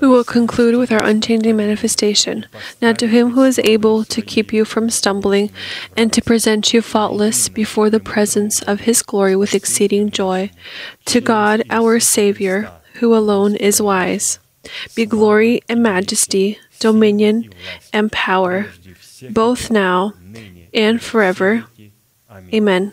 [SPEAKER 1] We will conclude with our unchanging manifestation. Now, to him who is able to keep you from stumbling and to present you faultless before the presence of his glory with exceeding joy, to God our Savior, who alone is wise, be glory and majesty, dominion and power, both now and forever. Amen.